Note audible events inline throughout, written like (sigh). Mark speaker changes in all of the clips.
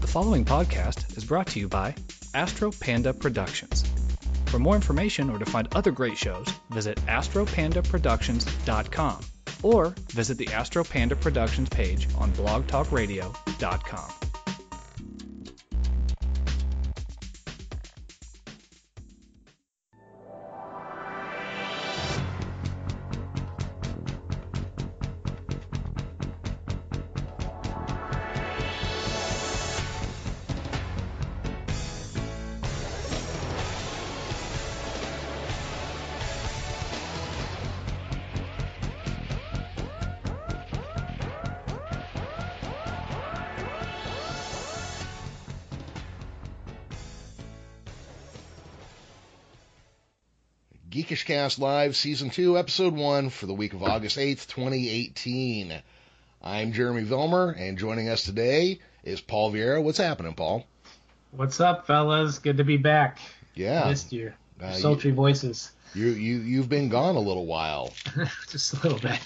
Speaker 1: The following podcast is brought to you by Astro Panda Productions. For more information or to find other great shows, visit astropandaproductions.com or visit the Astro Panda Productions page on blogtalkradio.com.
Speaker 2: Geekish Cast Live, Season 2, Episode 1 for the week of August 8th, 2018. I'm Jeremy Vilmer, and joining us today is Paul Vieira. What's happening, Paul?
Speaker 3: What's up, fellas? Good to be back.
Speaker 2: Yeah.
Speaker 3: Missed you.
Speaker 2: Uh,
Speaker 3: Sultry voices.
Speaker 2: You, you, you've been gone a little while. (laughs)
Speaker 3: Just a little bit.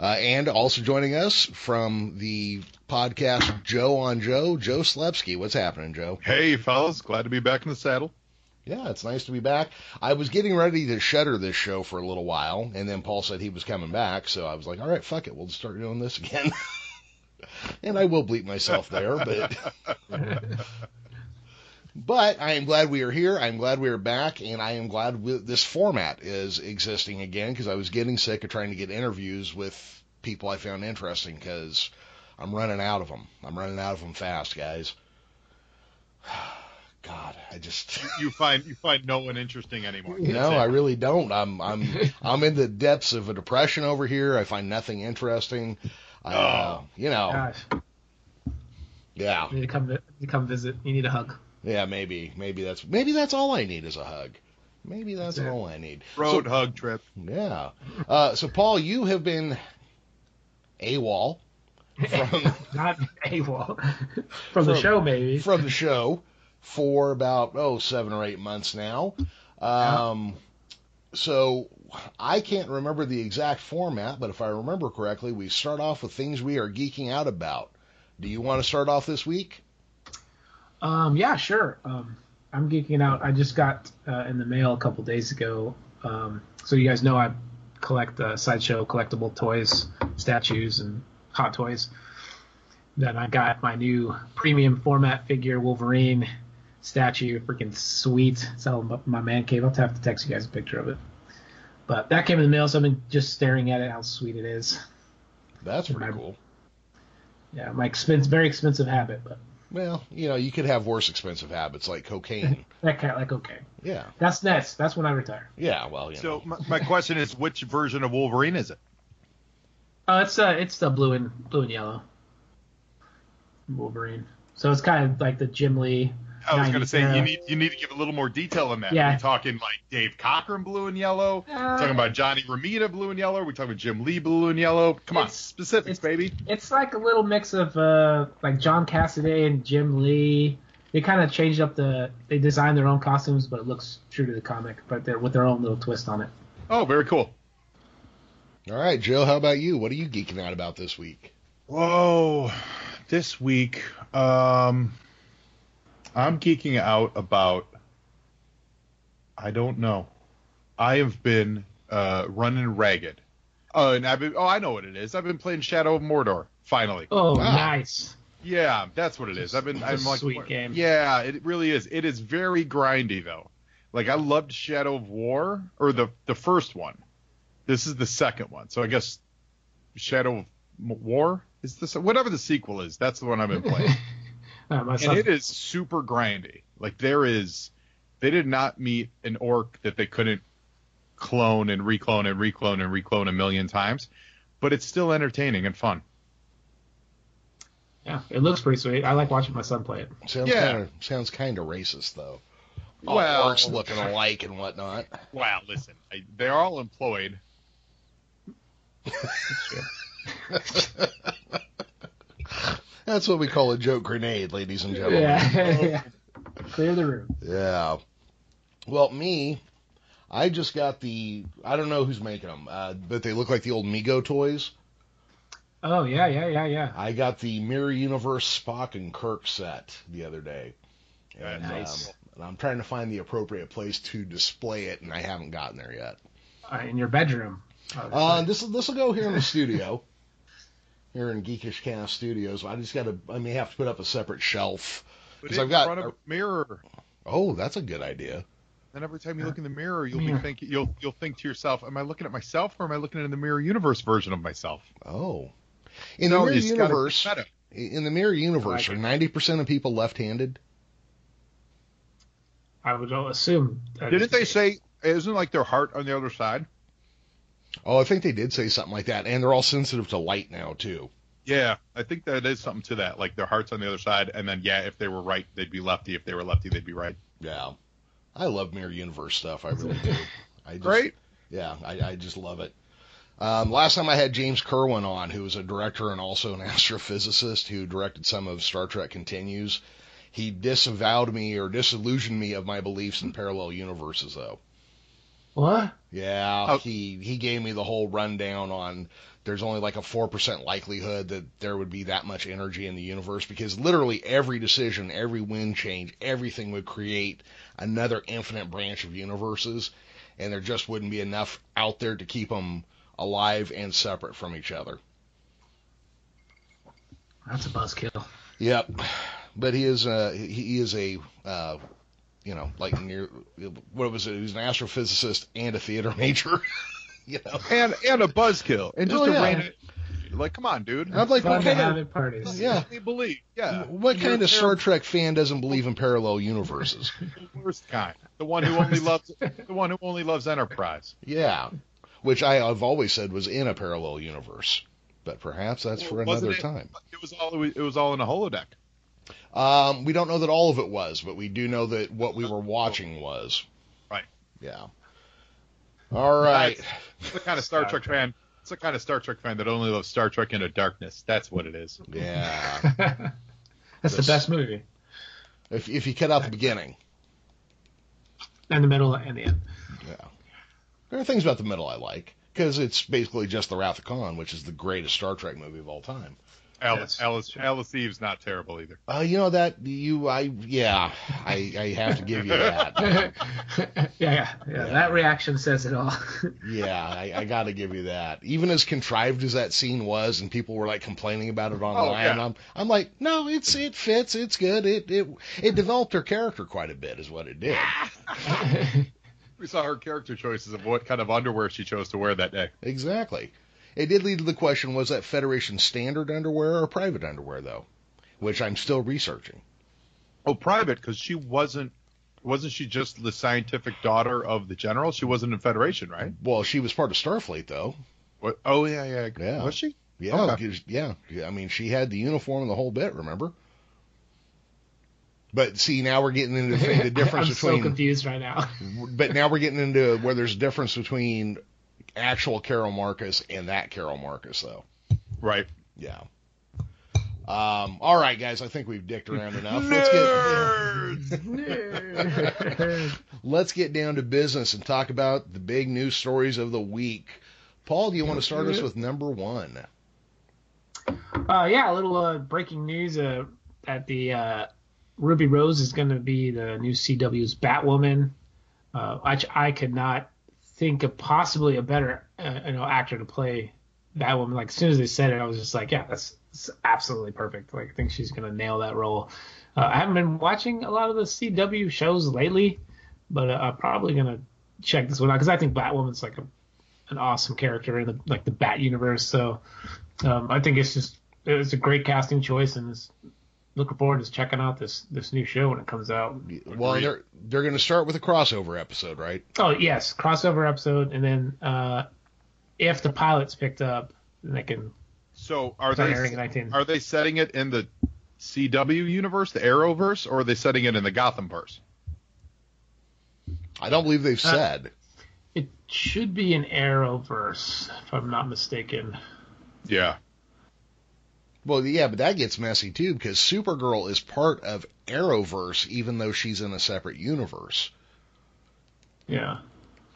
Speaker 2: Uh, and also joining us from the podcast Joe on Joe, Joe Slepsky. What's happening, Joe?
Speaker 4: Hey, fellas, glad to be back in the saddle.
Speaker 2: Yeah, it's nice to be back. I was getting ready to shutter this show for a little while, and then Paul said he was coming back, so I was like, all right, fuck it, we'll just start doing this again. (laughs) and I will bleep myself there, but (laughs) but I am glad we are here. I am glad we are back, and I am glad we, this format is existing again because I was getting sick of trying to get interviews with people I found interesting because I'm running out of them. I'm running out of them fast, guys. (sighs) God, I just
Speaker 4: You find you find no one interesting anymore. (laughs) That's
Speaker 2: no,
Speaker 4: it.
Speaker 2: I really don't. I'm I'm I'm in the depths of a depression over here. I find nothing interesting. I, uh, you know,
Speaker 3: Gosh,
Speaker 2: yeah,
Speaker 3: you need to come vi- you come visit. You need a hug.
Speaker 2: yeah. Maybe maybe that's maybe that's all I need is a hug. Maybe that's
Speaker 3: That's
Speaker 2: all I need.
Speaker 4: road
Speaker 2: So,
Speaker 4: hug trip.
Speaker 2: yeah. Uh, so Paul, you have been AWOL from (laughs)
Speaker 3: Not AWOL. (laughs) From the show, maybe.
Speaker 2: from the show for about oh seven or eight months now. Um, so I can't remember the exact format, but if I remember correctly, we start off with things we are geeking out about. Do you want to start off this week?
Speaker 3: Um, yeah, sure. Um, I'm geeking out. I just got uh, in the mail a couple days ago. Um, so you guys know I collect uh, sideshow collectible toys, statues, and hot toys. Then I got my new premium format figure Wolverine statue, freaking sweet. It's out of my man cave. I'll have to text you guys a picture of it. But that came in the mail, so I've been just staring at it, how sweet it is.
Speaker 2: That's pretty
Speaker 3: Right.
Speaker 2: cool.
Speaker 3: Yeah, my expense, very expensive habit, but
Speaker 2: Well, you know, you could have worse expensive habits like cocaine. (laughs)
Speaker 3: that kind like okay.
Speaker 2: yeah,
Speaker 3: That's next. That's when I retire.
Speaker 2: yeah. Well, you
Speaker 4: So
Speaker 2: know.
Speaker 4: my, my question is, which version of Wolverine is it?
Speaker 3: Uh, it's uh, it's the blue and blue and yellow Wolverine. So it's kind of like the Jim Lee.
Speaker 4: I was going to say you need you need to give a little more detail on that.
Speaker 3: Yeah.
Speaker 4: Are we talking like Dave Cockrum blue and yellow?
Speaker 3: Uh,
Speaker 4: talking about Johnny Romita blue and yellow? Are we talking about Jim Lee blue and yellow? Come on,
Speaker 3: It's-
Speaker 4: specifics,
Speaker 3: it's-
Speaker 4: baby.
Speaker 3: It's like a little mix of uh, like John Cassaday and Jim Lee. They kind of changed up the. They designed their own costumes, but it looks true to the comic, but they're with their own little twist on it.
Speaker 4: Oh, very cool.
Speaker 2: All right, Jill, How about you? What are you geeking out about this week?
Speaker 4: Whoa, this week, um, I'm geeking out about. I don't know. I have been uh, running ragged. Oh, and I've been. Oh, I know what it is. I've been playing Shadow of Mordor. Finally.
Speaker 3: Oh,
Speaker 2: Wow.
Speaker 3: nice.
Speaker 4: Yeah, that's what it is. I've been. I'm
Speaker 3: a
Speaker 4: like.
Speaker 3: sweet game.
Speaker 4: Yeah, it really is. It is very grindy though. Like I loved Shadow of War or the the first one. This is the second one. So I guess Shadow of War is this whatever the sequel is. That's the one I've been playing. (laughs)
Speaker 3: Uh, my
Speaker 4: and it is super grindy. Like there is, they did not meet an orc that they couldn't clone and reclone and reclone and reclone a million times, but it's still entertaining and fun.
Speaker 3: yeah, it looks pretty sweet. I like watching my son play it.
Speaker 2: Sounds
Speaker 4: Yeah.
Speaker 2: kind of sounds kind of racist though. All
Speaker 4: Well-
Speaker 2: orcs looking alike and whatnot.
Speaker 4: Wow, listen, I, they're all employed. (laughs) (laughs)
Speaker 2: That's what we call a joke grenade, ladies and gentlemen.
Speaker 3: Yeah, (laughs) yeah. (laughs) Clear the room.
Speaker 2: Yeah. Well, me, I just got the. I don't know who's making them, uh, but they look like the old Mego toys.
Speaker 3: Oh yeah, yeah, yeah, yeah.
Speaker 2: I got the Mirror Universe Spock and Kirk set the other day. And,
Speaker 3: Nice.
Speaker 2: um, and I'm trying to find the appropriate place to display it, and I haven't gotten there yet.
Speaker 3: Uh, in your bedroom.
Speaker 2: Uh, this this will go here in the studio, here in Geekish Cast Studios. I just got to. I may have to put up a separate shelf.
Speaker 4: because
Speaker 2: I've got-
Speaker 4: front of a mirror.
Speaker 2: Oh, that's a good idea.
Speaker 4: And every time you look in the mirror, you'll
Speaker 3: Yeah.
Speaker 4: be thinking you'll you'll think to yourself, "Am I looking at myself, or am I looking at the mirror universe version of myself?"
Speaker 2: Oh, in
Speaker 4: No,
Speaker 2: the Mirror
Speaker 4: you just gotta be
Speaker 2: Universe, in the Mirror Universe, are ninety percent of people left-handed?
Speaker 3: I would assume.
Speaker 4: Didn't they say isn't like their heart on the other side?
Speaker 2: Oh, I think they did say something like that, and they're all sensitive to light now too.
Speaker 4: Yeah, I think that is something to that. Like their heart's on the other side, and then yeah, if they were right, they'd be lefty. If they were lefty, they'd be right.
Speaker 2: Yeah, I love Mirror Universe stuff. I really do. I just,
Speaker 4: Great.
Speaker 2: Yeah, I, I just love it. Um, last time I had James Kerwin on, who was a director and also an (laughs) astrophysicist who directed some of Star Trek Continues. He disavowed me or disillusioned me of my beliefs in parallel universes, though.
Speaker 3: What?
Speaker 2: Yeah,
Speaker 4: Oh.
Speaker 2: he he gave me the whole rundown on there's only like a 4% likelihood that there would be that much energy in the universe because literally every decision, every wind change, everything would create another infinite branch of universes and there just wouldn't be enough out there to keep them alive and separate from each other.
Speaker 3: That's a buzzkill.
Speaker 2: Yep. But he is uh he he is a uh you know, like near what was it? He was an astrophysicist and a theater (laughs) major. you know.
Speaker 4: And and a buzzkill, and just
Speaker 2: Oh,
Speaker 4: a
Speaker 2: yeah.
Speaker 4: random. Like, come on, dude.
Speaker 2: I'm like,
Speaker 3: Fun
Speaker 2: what
Speaker 3: to
Speaker 2: kind
Speaker 3: have
Speaker 2: of
Speaker 3: parties.
Speaker 2: Yeah.
Speaker 4: They believe. Yeah.
Speaker 2: What
Speaker 4: You're
Speaker 2: kind of Star Trek fan doesn't believe in parallel universes?
Speaker 4: terrible (laughs) worst kind. The one who only loves the one who only loves Enterprise.
Speaker 2: Yeah, which I, I've always said was in a parallel universe, but perhaps that's for another
Speaker 4: it?
Speaker 2: time.
Speaker 4: It was all it was all in a holodeck.
Speaker 2: Um, we don't know that all of it was, but we do know that what we were watching was.
Speaker 4: Right.
Speaker 2: Yeah. All right.
Speaker 4: That's- It's the kind of Star,
Speaker 3: Star
Speaker 4: Trek,
Speaker 3: Trek.
Speaker 4: fan. It's the kind of Star Trek fan that only loves Star Trek Into Darkness. That's what it is.
Speaker 2: Yeah. (laughs)
Speaker 3: That's the best movie.
Speaker 2: if if you cut out the beginning,
Speaker 3: And the middle and the end.
Speaker 2: yeah. There are things about the middle I like because it's basically just the Wrath of Khan, which is the greatest Star Trek movie of all time.
Speaker 4: Alice
Speaker 3: Yes.
Speaker 4: Alice Alice Eve's not terrible either.
Speaker 2: Uh, you know that you I yeah I I have to give you that. (laughs)
Speaker 3: yeah, yeah, yeah. That reaction says it all. (laughs)
Speaker 2: Yeah, I, I got to give you that. Even as contrived as that scene was, and people were like complaining about it online,
Speaker 4: yeah.
Speaker 2: I'm I'm like, no, it's it fits, it's good. It it it developed her character quite a bit, is what it did. (laughs)
Speaker 4: We saw her character choices of what kind of underwear she chose to wear that day.
Speaker 2: Exactly. It did lead to the question: Was that Federation standard underwear or private underwear, though? Which I'm still researching.
Speaker 4: Oh, private, because she wasn't wasn't she just the scientific daughter of the general? She wasn't in Federation, right?
Speaker 2: Well, she was part of Starfleet, though.
Speaker 4: What? Oh yeah, yeah.
Speaker 2: Yeah.
Speaker 4: Was she?
Speaker 2: Yeah,
Speaker 4: Okay.
Speaker 2: yeah. I mean, she had the uniform and the whole bit. Remember? But see, now we're getting into the, the (laughs) difference
Speaker 3: I'm so
Speaker 2: between
Speaker 3: confused right now.
Speaker 2: but now we're getting into where there's a difference between actual Carol Marcus and that Carol Marcus, though.
Speaker 4: Right.
Speaker 2: Yeah. Um, all right, guys. I think we've dicked around enough. Let's get (laughs) let's get down to business and talk about the big news stories of the week. Paul, do you want to start us with number one?
Speaker 3: Uh, yeah, a little uh, breaking news uh, that the uh, Ruby Rose is going to be the new CW's Batwoman. Uh, I, I could not think of possibly a better uh, you know actor to play Batwoman. Like as soon as they said it, I was just like, yeah, that's, that's absolutely perfect. Like I think she's to nail that role. Uh, I haven't been watching a lot of the CW shows lately, but uh, I'm probably to check this one out because I think Batwoman's like a, an awesome character in the like the Bat universe. So um, I think it's just it's a great casting choice, and it's, looking forward to checking out this this new show when it comes out.
Speaker 2: Well, they're they're going to start with a crossover episode, right?
Speaker 3: Oh yes, crossover episode, and then uh, if the pilot's picked up, then they can
Speaker 4: So are
Speaker 3: start
Speaker 4: they
Speaker 3: airing it. I think.
Speaker 4: are they setting it in the CW universe, the Arrowverse, or are they setting it in the Gothamverse?
Speaker 2: I don't believe they've
Speaker 3: Uh,
Speaker 2: said.
Speaker 3: It should be an Arrowverse, if I'm not mistaken.
Speaker 4: Yeah.
Speaker 2: Well, yeah, but that gets messy too because Supergirl is part of Arrowverse, even though she's in a separate universe.
Speaker 3: Yeah.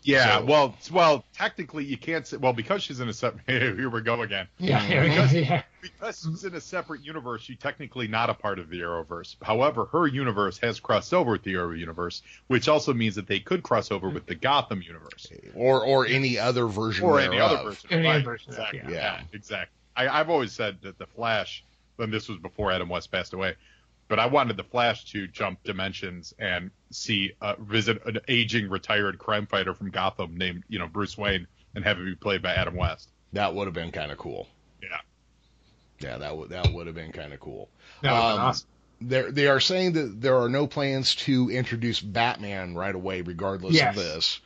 Speaker 4: Yeah,
Speaker 2: So-
Speaker 4: well, well, technically you can't say. Well, because she's in a separate. (laughs) Here we go again.
Speaker 3: Yeah, yeah,
Speaker 4: Because-
Speaker 3: yeah.
Speaker 4: Because she's in a separate universe, she's technically not a part of the Arrowverse. However, her universe has crossed over with the Arrow universe, which also means that they could cross over with the Gotham universe
Speaker 2: or or any other version
Speaker 4: or any other
Speaker 2: thereof.
Speaker 4: version.
Speaker 3: Any
Speaker 4: right,
Speaker 3: other version of
Speaker 4: exactly.
Speaker 2: yeah.
Speaker 4: Yeah, exactly. I, I've always said that the Flash, and this was before Adam West passed away, but I wanted the Flash to jump dimensions and see uh, visit an aging retired crime fighter from Gotham named you know Bruce Wayne and have it be played by Adam West.
Speaker 2: That would have been kind of cool.
Speaker 4: Yeah.
Speaker 2: Yeah, that would that would have been kind of cool.
Speaker 3: That would've been
Speaker 2: Um,
Speaker 3: awesome.
Speaker 2: They're, they are saying that there are no plans to introduce Batman right away, regardless
Speaker 3: Yes.
Speaker 2: of this.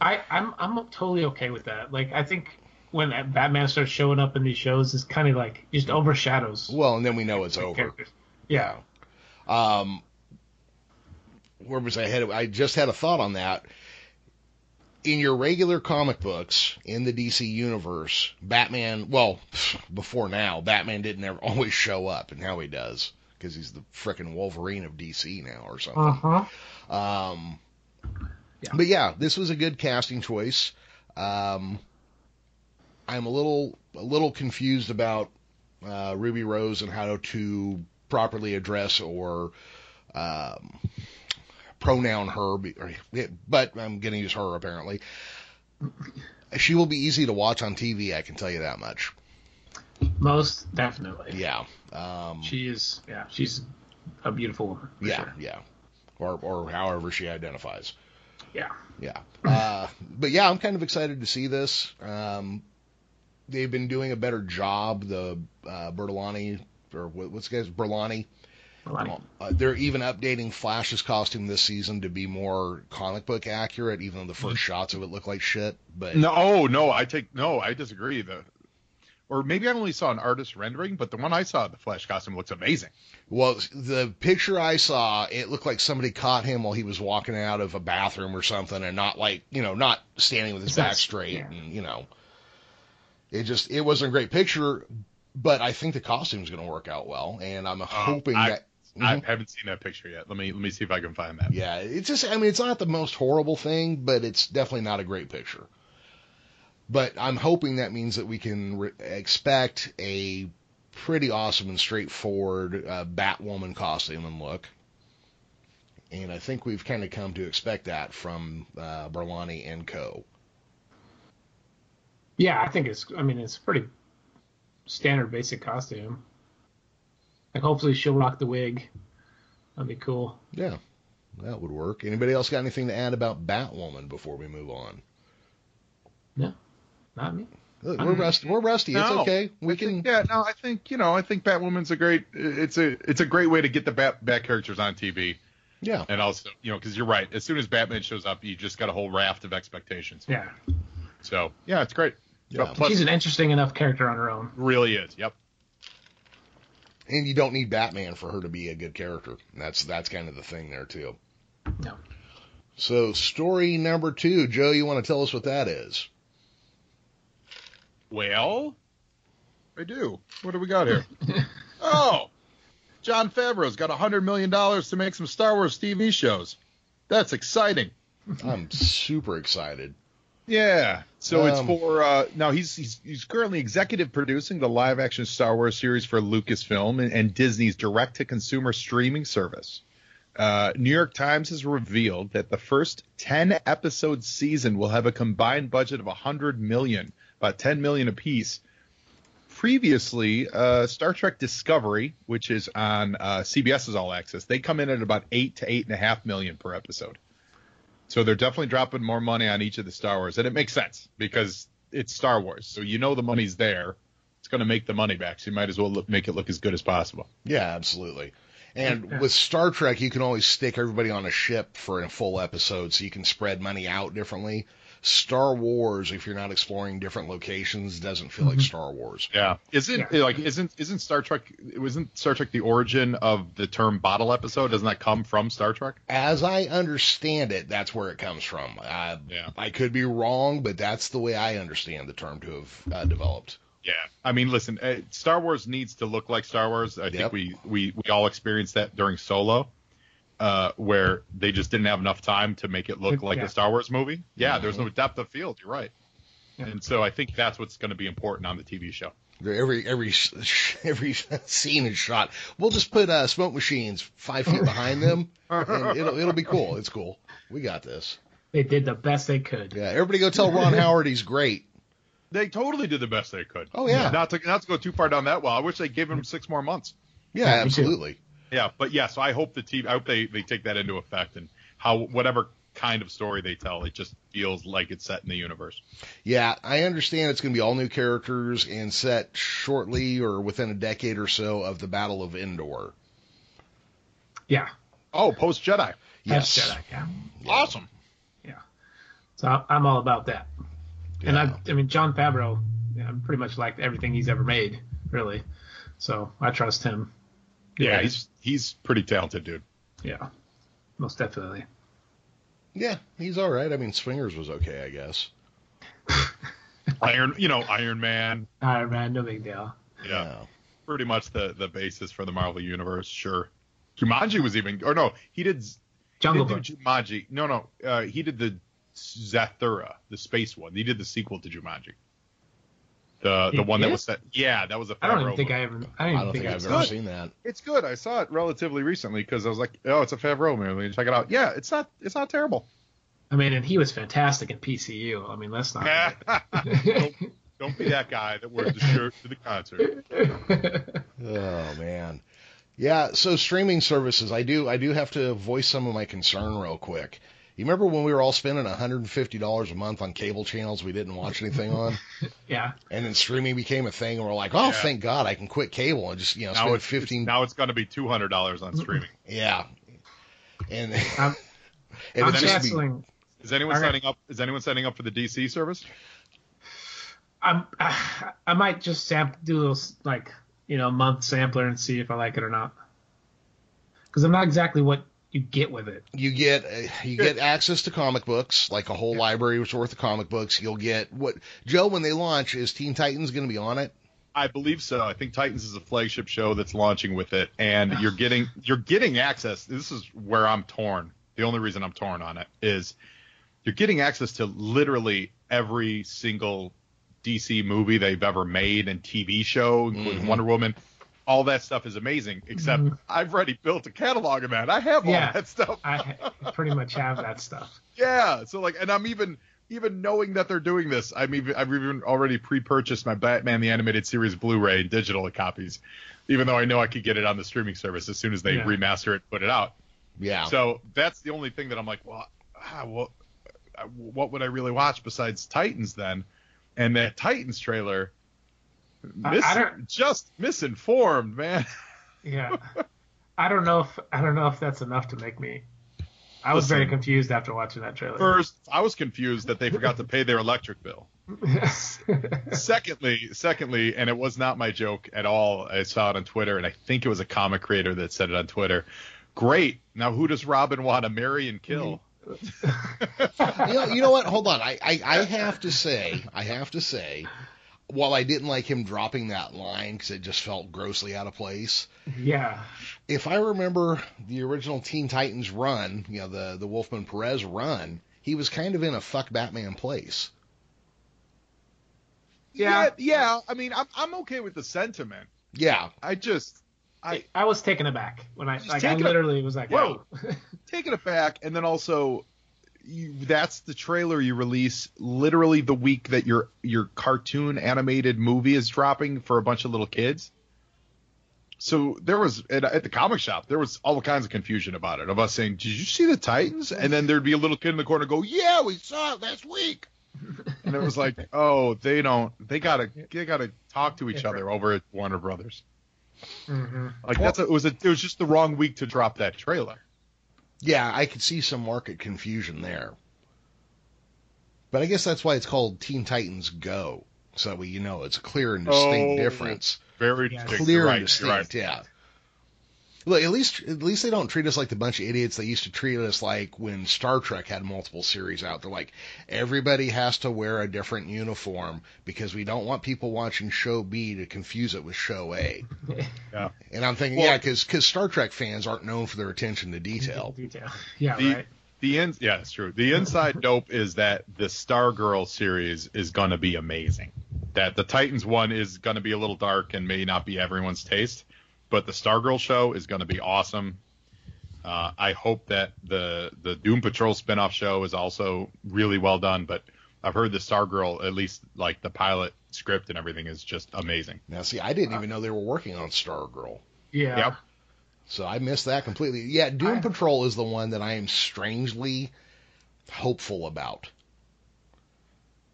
Speaker 3: I, I'm I'm totally okay with that. Like I think when that Batman starts showing up in these shows, it's kind of like just overshadows
Speaker 2: Well, and then we know it's over.
Speaker 3: characters. Yeah.
Speaker 2: Um, where was I headed? I just had a thought on that. In your regular comic books in the DC universe, Batman, well, (laughs) before now, Batman didn't ever (laughs) always show up, and now he does because he's the frickin' Wolverine of DC now or something.
Speaker 3: Uh huh.
Speaker 2: Um,
Speaker 3: Yeah.
Speaker 2: But yeah, this was a good casting choice. Um, I'm a little a little confused about uh, Ruby Rose and how to properly address or um, pronoun her, but I'm going to use her apparently. She will be easy to watch on TV. I can tell you that much.
Speaker 3: Most definitely.
Speaker 2: Yeah. Um,
Speaker 3: She is. Yeah. She's a beautiful woman.
Speaker 2: yeah.
Speaker 3: sure.
Speaker 2: Yeah. Or or however she identifies.
Speaker 3: Yeah.
Speaker 2: Yeah. Uh, but yeah, I'm kind of excited to see this. Um, they've been doing a better job. The uh, Bertolani, or what, what's the guy's Berlanti?
Speaker 3: Like,
Speaker 2: Uh, they're even updating Flash's costume this season to be more comic book accurate, even though the first shots of it look like shit. But
Speaker 4: No, oh no, I take no, I disagree. The or maybe I only saw an artist rendering, but the one I saw, the Flash costume looks amazing.
Speaker 2: well, the picture I saw, it looked like somebody caught him while he was walking out of a bathroom or something, and not like you know, not standing with his back straight,
Speaker 3: yeah.
Speaker 2: and you know, it just it wasn't a great picture. But I think the costume's going to work out well, and I'm hoping
Speaker 4: I-
Speaker 2: that.
Speaker 4: I
Speaker 2: Mhm.
Speaker 4: haven't seen that picture yet. Let me let me see if I can find that.
Speaker 2: Yeah, it's just, I mean, it's not the most horrible thing, but it's definitely not a great picture. But I'm hoping that means that we can re- expect a pretty awesome and straightforward uh, Batwoman costume and look. And I think we've kind of come to expect that from uh, Berlanti and Co.
Speaker 3: yeah. I think it's. I mean, it's pretty standard, basic costume. Like, hopefully, she'll rock the wig. That'd be cool.
Speaker 2: Yeah, that would work. Anybody else got anything to add about Batwoman before we move on?
Speaker 3: No, not me.
Speaker 2: Look, We're rusty. We're rusty. It's okay. We
Speaker 4: I
Speaker 2: can.
Speaker 4: yeah, no, I think you know, I think Batwoman's a great. It's a it's a great way to get the Bat, Bat characters on TV,
Speaker 2: Yeah.
Speaker 4: and also you know because you're right. As soon as Batman shows up, you just got a whole raft of expectations.
Speaker 3: Yeah.
Speaker 4: So yeah, it's great.
Speaker 2: Yeah.
Speaker 4: Plus,
Speaker 3: She's an interesting enough character on her own.
Speaker 4: really is. Yep.
Speaker 2: And you don't need Batman for her to be a good character. That's that's kind of the thing there too.
Speaker 3: No.
Speaker 2: So story number two, Joe, you want to tell us what that is?
Speaker 4: Well, I do. What do we got here? (laughs) oh, Jon Favreau's got a hundred million dollars to make some Star Wars TV shows. That's exciting.
Speaker 2: I'm super excited.
Speaker 4: Yeah. So it's
Speaker 2: Um,
Speaker 4: for uh, now. He's, he's he's currently executive producing the live action Star Wars series for Lucasfilm and, and Disney's direct to consumer streaming service. Uh, New York Times has revealed that the first 10 episode season will have a combined budget of 100 million, about 10 million apiece. Previously, uh, Star Trek Discovery, which is on uh, CBS's All Access, they come in at about eight to eight and a half million per episode. So they're definitely dropping more money on each of the Star Wars, and it makes sense because it's Star Wars. So you know the money's there. It's going to make the money back. So you might as well look, make it look as good as possible.
Speaker 2: Yeah, absolutely. And
Speaker 3: Yeah.
Speaker 2: with Star Trek, you can always stick everybody on a ship for a full episode, so you can spread money out differently. Star Wars, if you're not exploring different locations, doesn't feel like Star Wars.
Speaker 4: Yeah. Isn't
Speaker 3: Yeah.
Speaker 4: like isn't isn't Star Trek wasn't Star Trek the origin of the term bottle episode? Doesn't that come from Star Trek?
Speaker 2: As I understand it, that's where it comes from. I,
Speaker 4: Yeah.
Speaker 2: I could be wrong, but that's the way I understand the term to have uh, developed.
Speaker 4: Yeah. I mean, listen, uh, Star Wars needs to look like Star Wars. I
Speaker 2: Yep.
Speaker 4: think we, we we all experienced that during Solo. Uh, where they just didn't have enough time to make it look like
Speaker 3: Yeah.
Speaker 4: a Star Wars movie. Yeah, there's
Speaker 2: Mm-hmm.
Speaker 4: no depth of field. You're right.
Speaker 3: Yeah.
Speaker 4: And so I think that's what's going to be important on the TV show.
Speaker 2: Every every every scene is shot. We'll just put uh, smoke machines five feet behind them, and it'll it'll be cool. It's cool. We got this.
Speaker 3: They did the best they could.
Speaker 2: Yeah, everybody go tell Ron Howard he's great.
Speaker 4: They totally did the best they could.
Speaker 2: Oh, yeah.
Speaker 4: Not to not to go too far down that well. I wish they gave him six more months.
Speaker 2: Yeah,
Speaker 3: Yeah, me too.
Speaker 2: absolutely.
Speaker 4: Yeah, but yeah, so I hope the TV, I hope they, they take that into effect and how whatever kind of story they tell, it just feels like it's set in the universe.
Speaker 2: Yeah, I understand it's going to be all new characters and set shortly or within a decade or so of the Battle of Endor.
Speaker 3: Yeah.
Speaker 4: Oh, post Jedi,
Speaker 2: Yes.
Speaker 3: That's Jedi. Yeah.
Speaker 4: awesome. Yeah.
Speaker 3: So I- I'm all about that. And I, I mean, Jon Favreau, yeah, I'm pretty much liked everything he's ever made, really. So I trust him.
Speaker 4: Yeah, he's he's pretty talented, dude.
Speaker 3: Yeah, most definitely.
Speaker 2: Yeah, he's all right. I mean, Swingers was okay, I guess. (laughs)
Speaker 4: Iron, you know, Iron Man.
Speaker 3: Iron Man, no big deal.
Speaker 4: Yeah, pretty much the the basis for the Marvel universe. Sure. Jumanji was even, or no, he did. He
Speaker 3: Jungle
Speaker 4: did
Speaker 3: Book.
Speaker 4: Jumanji. No, no, uh, he did the Zathura, the space one. He did the sequel to Jumanji. The the
Speaker 3: He
Speaker 4: one that was set. Yeah, that was a.
Speaker 3: I don't even think
Speaker 4: movie.
Speaker 3: I ever. I don't
Speaker 2: I
Speaker 3: even
Speaker 2: don't
Speaker 3: think,
Speaker 2: think
Speaker 3: I
Speaker 2: I've
Speaker 3: ever
Speaker 2: ever
Speaker 4: good.
Speaker 2: seen that.
Speaker 4: It's good. I saw it relatively recently because I was like, oh, it's a Favreau movie. Check it out. Yeah, it's not. It's not terrible.
Speaker 3: I mean, and he was fantastic in PCU. I mean, let's not. (laughs)
Speaker 4: don't, don't be that guy that wears the shirt to the concert. (laughs)
Speaker 2: Oh man. Yeah, so streaming services, I do I do have to voice some of my concern real quick. You remember when we were all spending $150 a month on cable channels we didn't watch anything on? (laughs)
Speaker 3: yeah.
Speaker 2: and then streaming became a thing and we're like, "Oh,
Speaker 4: Yeah.
Speaker 2: thank God, I can quit cable and just, you know,
Speaker 4: Now
Speaker 2: spend
Speaker 4: it's,
Speaker 2: 15
Speaker 4: it's now it's going to be two hundred dollars on streaming. (laughs)
Speaker 2: Yeah. And, um, (laughs)
Speaker 3: I'm,
Speaker 2: and
Speaker 3: I'm
Speaker 2: it's just be,
Speaker 3: canceling.
Speaker 4: Is anyone
Speaker 3: All right.
Speaker 4: signing up? Is anyone signing up for the DC service?
Speaker 3: I'm. I, I might just sam- do those like you know month sampler and see if I like it or not. Because I'm not exactly what you get with it.
Speaker 2: you get uh, you get access to comic books, like a whole library worth of comic books. You'll get what Joe when they launch is Teen Titans going to be on it?
Speaker 4: I believe so. I think Titans is a flagship show that's launching with it, and you're getting (sighs) you're getting access. This is where I'm torn. The only reason I'm torn on it is you're getting access to literally every single DC movie they've ever made and TV show, including
Speaker 2: Mhm.
Speaker 4: Wonder Woman. All that stuff is amazing, except
Speaker 3: Mhm.
Speaker 4: I've already built a catalog of that. I have all that stuff.
Speaker 3: I pretty much have that stuff. (laughs)
Speaker 4: Yeah. So like, and I'm even even knowing that they're doing this, I'm even I've even already pre-purchased my Batman the Animated Series Blu-ray and digital copies, even though I know I could get it on the streaming service as soon as they
Speaker 3: Yeah.
Speaker 4: remaster it, put it out.
Speaker 2: Yeah.
Speaker 4: So that's the only thing that I'm like, well, ah, well, uh, what would I really watch besides Titans then? And that Titans trailer,
Speaker 3: I-
Speaker 4: mis-
Speaker 3: I don't-
Speaker 4: just misinformed, man. (laughs)
Speaker 3: Yeah. I don't know if I don't know if that's enough to make me. I was very confused after watching that trailer.
Speaker 4: First, I was confused that they forgot to pay their electric bill. (laughs) secondly, secondly, and it was not my joke at all. I saw it on Twitter, and I think it was a comic creator that said it on Twitter. Great. Now, who does Robin want to marry and kill? (laughs)
Speaker 2: you, know, you know what? Hold on. I, I, I have to say, I have to say, while I didn't like him dropping that line because it just felt grossly out of place,
Speaker 3: yeah.
Speaker 2: if I remember the original Teen Titans run, you know, the, the Wolfman Perez run, he was kind of in a fuck Batman place.
Speaker 3: Yeah.
Speaker 4: yeah. I mean, I'm I'm okay with the sentiment.
Speaker 2: Yeah.
Speaker 4: I just I
Speaker 3: I was taken aback when I like I
Speaker 4: taken a-
Speaker 3: literally was like,
Speaker 4: Whoa. (laughs) taken aback, and then also. You, that's the trailer you release literally the week that your your cartoon animated movie is dropping for a bunch of little kids. So there was at, at the comic shop there was all kinds of confusion about it of us saying, "Did you see the Titans?" And then there'd be a little kid in the corner go, "Yeah, we saw it last week." and it was like, (laughs) "Oh, they don't. They gotta they gotta talk to each other over at Warner Brothers."
Speaker 3: Mhm.
Speaker 4: Like that's a, it was a, it was just the wrong week to drop that trailer.
Speaker 2: Yeah, I could see some market confusion there. But I guess that's why it's called Teen Titans Go. So that way you know it's a clear and distinct
Speaker 4: Oh.
Speaker 2: difference.
Speaker 4: Very
Speaker 3: Yeah.
Speaker 2: Clear
Speaker 4: You're
Speaker 2: and
Speaker 4: right, you're right.
Speaker 2: distinct, yeah. Look, at least at least they don't treat us like the bunch of idiots they used to treat us like when Star Trek had multiple series out. They're like everybody has to wear a different uniform because we don't want people watching show B to confuse it with show A. (laughs)
Speaker 4: Yeah.
Speaker 2: And I'm thinking,
Speaker 4: Well-
Speaker 2: yeah, because because Star Trek fans aren't known for their attention to detail. (laughs)
Speaker 3: Detail. Yeah,
Speaker 4: The
Speaker 3: right.
Speaker 4: the ins yeah, it's true. The inside (laughs) dope is that the Stargirl series is going to be amazing. That the Titans one is going to be a little dark and may not be everyone's taste, but the Stargirl show is going to be awesome. Uh, I hope that the the Doom Patrol spinoff show is also really well done, but I've heard the Stargirl, at least like the pilot script and everything, is just amazing.
Speaker 2: Now, see, I didn't even know they were working on Stargirl.
Speaker 3: Yeah.
Speaker 4: Yep.
Speaker 2: So I missed that completely. Yeah, Doom
Speaker 3: I-
Speaker 2: Patrol is the one that I am strangely hopeful about.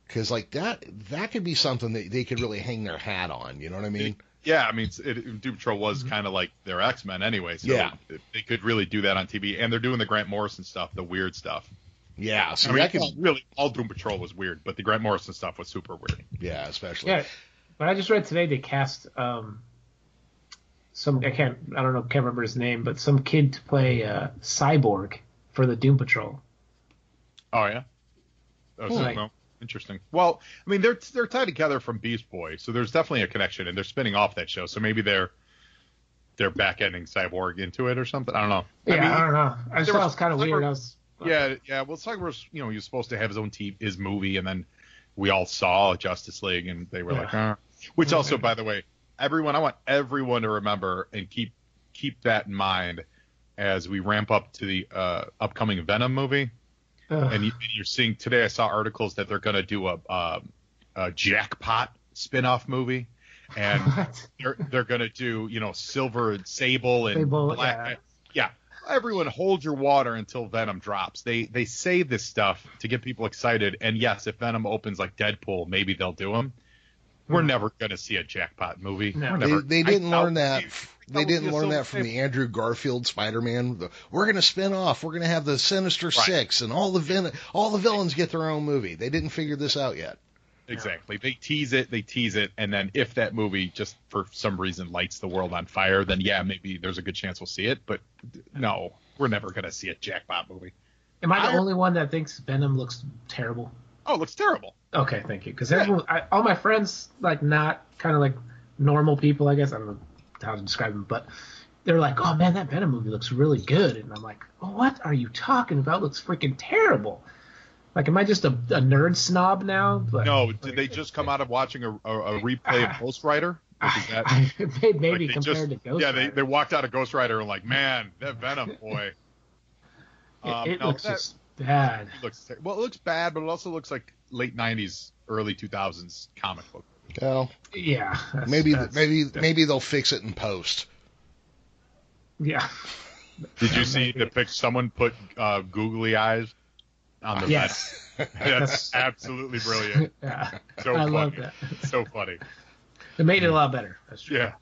Speaker 2: Cause like that, that could be something that they could really hang their hat on. You know what I mean?
Speaker 4: Yeah, I mean, it, Doom Patrol was kind of like their X Men anyway, so
Speaker 2: Yeah.
Speaker 4: they could really do that on TV. And they're doing the Grant Morrison stuff, the weird stuff.
Speaker 2: Yeah. So
Speaker 4: I mean,
Speaker 2: that could,
Speaker 4: really, all Doom Patrol was weird, but the Grant Morrison stuff was super weird.
Speaker 2: yeah, especially.
Speaker 3: Yeah. But I just read today they cast um some I can't I don't know can't remember his name, but some kid to play uh, Cyborg for the Doom Patrol.
Speaker 4: Oh yeah. Oh, so,
Speaker 3: Right.
Speaker 4: well, interesting. Well, I mean, they're they're tied together from Beast Boy, so there's definitely a connection, and they're spinning off that show. So maybe they're they're back ending Cyborg into it or something. I don't know.
Speaker 3: Yeah, I,
Speaker 4: I
Speaker 3: don't know. I just thought it
Speaker 4: was-
Speaker 3: kind of weird. I was
Speaker 4: Yeah, yeah. Well, Cyborg's, you know, he was supposed to have his own team, his movie, and then we all saw Justice League, and they were
Speaker 3: Yeah.
Speaker 4: like, uh. which also, by the way, everyone, I want everyone to remember and keep keep that in mind as we ramp up to the uh, upcoming Venom movie.
Speaker 3: Ugh.
Speaker 4: And, you, and you're seeing today, I saw articles that they're going to do a, um a jackpot spin-off movie, and (laughs)
Speaker 3: What?
Speaker 4: they're they're going to do, you know, Silver and Sable and
Speaker 3: Sable,
Speaker 4: Black.
Speaker 3: yeah.
Speaker 4: yeah. Everyone hold your water until Venom drops. They they say this stuff to get people excited. And yes, if Venom opens like Deadpool, maybe they'll do them. We're never going to see a jackpot movie.
Speaker 3: No.
Speaker 4: We're
Speaker 2: They, they didn't
Speaker 4: doubt
Speaker 2: learn that.
Speaker 4: we-
Speaker 2: They didn't learn
Speaker 4: see a
Speaker 2: that from
Speaker 4: Silver
Speaker 2: the Andrew Garfield Spider-Man. The- We're going to spin off. We're going to have the Sinister
Speaker 4: Right.
Speaker 2: Six, and all the vin- all the villains get their own movie. They didn't figure this out yet.
Speaker 4: Exactly. They tease it, they tease it, and then if that movie just for some reason lights the world on fire, then yeah, maybe there's a good chance we'll see it. But no, we're never going to see a jackpot movie.
Speaker 3: Am I the
Speaker 4: I-
Speaker 3: only one that thinks Venom looks terrible?
Speaker 4: Oh, it looks terrible.
Speaker 3: Okay, thank you. Because
Speaker 4: Yeah.
Speaker 3: everyone, all my friends, like not kind of like normal people, I guess. I don't know how to describe them, but they're like, "Oh man, that Venom movie looks really good," and I'm like, oh, "What are you talking about? Looks freaking terrible." Like, am I just a, a nerd snob now? But,
Speaker 4: No, did they just come out of watching a, a, a replay of (laughs) Ghost Rider? Like, that,
Speaker 3: maybe
Speaker 4: like, they
Speaker 3: compared
Speaker 4: just-
Speaker 3: to Ghost
Speaker 4: yeah, they,
Speaker 3: Rider.
Speaker 4: they walked out of Ghost Rider and like, man, that Venom boy.
Speaker 3: it,
Speaker 4: Um,
Speaker 3: it
Speaker 4: no,
Speaker 3: looks
Speaker 4: that-
Speaker 3: just bad.
Speaker 4: it looks well. It looks bad, but it also looks like late '90s, early 2000s comic book.
Speaker 2: Well,
Speaker 3: Yeah, that's-
Speaker 2: maybe
Speaker 3: that's-
Speaker 2: maybe maybe they'll fix it in post.
Speaker 3: yeah. (laughs)
Speaker 4: Did you see the pic? Someone put uh, googly eyes on the
Speaker 3: Yes,
Speaker 4: Venom. (laughs) That's absolutely brilliant. (laughs)
Speaker 3: yeah.
Speaker 4: So
Speaker 3: I
Speaker 4: funny.
Speaker 3: love that.
Speaker 4: So funny.
Speaker 3: It made it a lot better. That's true.
Speaker 4: Yeah.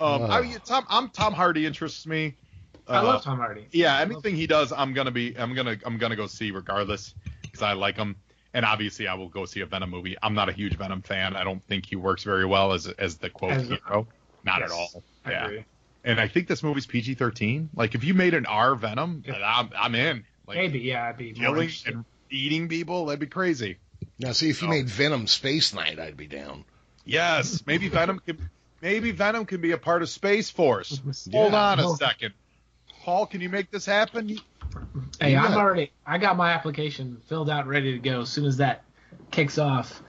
Speaker 4: um, I mean, Tom, I'm Tom Hardy interests me.
Speaker 3: I
Speaker 4: Uh,
Speaker 3: love Tom Hardy.
Speaker 4: Yeah, anything he does, I'm gonna be, I'm gonna, I'm gonna go see regardless because I like him, and obviously I will go see a Venom movie. I'm not a huge Venom fan. I don't think he works very well as as the quote
Speaker 3: As a-
Speaker 4: hero. Not
Speaker 3: Yes,
Speaker 4: at all.
Speaker 3: I
Speaker 4: yeah,
Speaker 3: agree.
Speaker 4: and I think this movie's PG-13. Like if you made an R Venom, I'm, I'm in. Like
Speaker 3: Maybe, yeah, I'd be
Speaker 4: killing
Speaker 3: interested.
Speaker 4: and eating people, that'd be crazy.
Speaker 2: Now, see if you
Speaker 4: No.
Speaker 2: made Venom Space Knight, I'd be down.
Speaker 4: Yes, maybe (laughs) Venom could, maybe Venom can be a part of Space Force. (laughs) Hold
Speaker 2: Yeah.
Speaker 4: on a
Speaker 3: No.
Speaker 4: second. Paul, can you make this happen?
Speaker 3: Hey, I'm already. I got my application filled out, ready to go. As soon as that kicks off,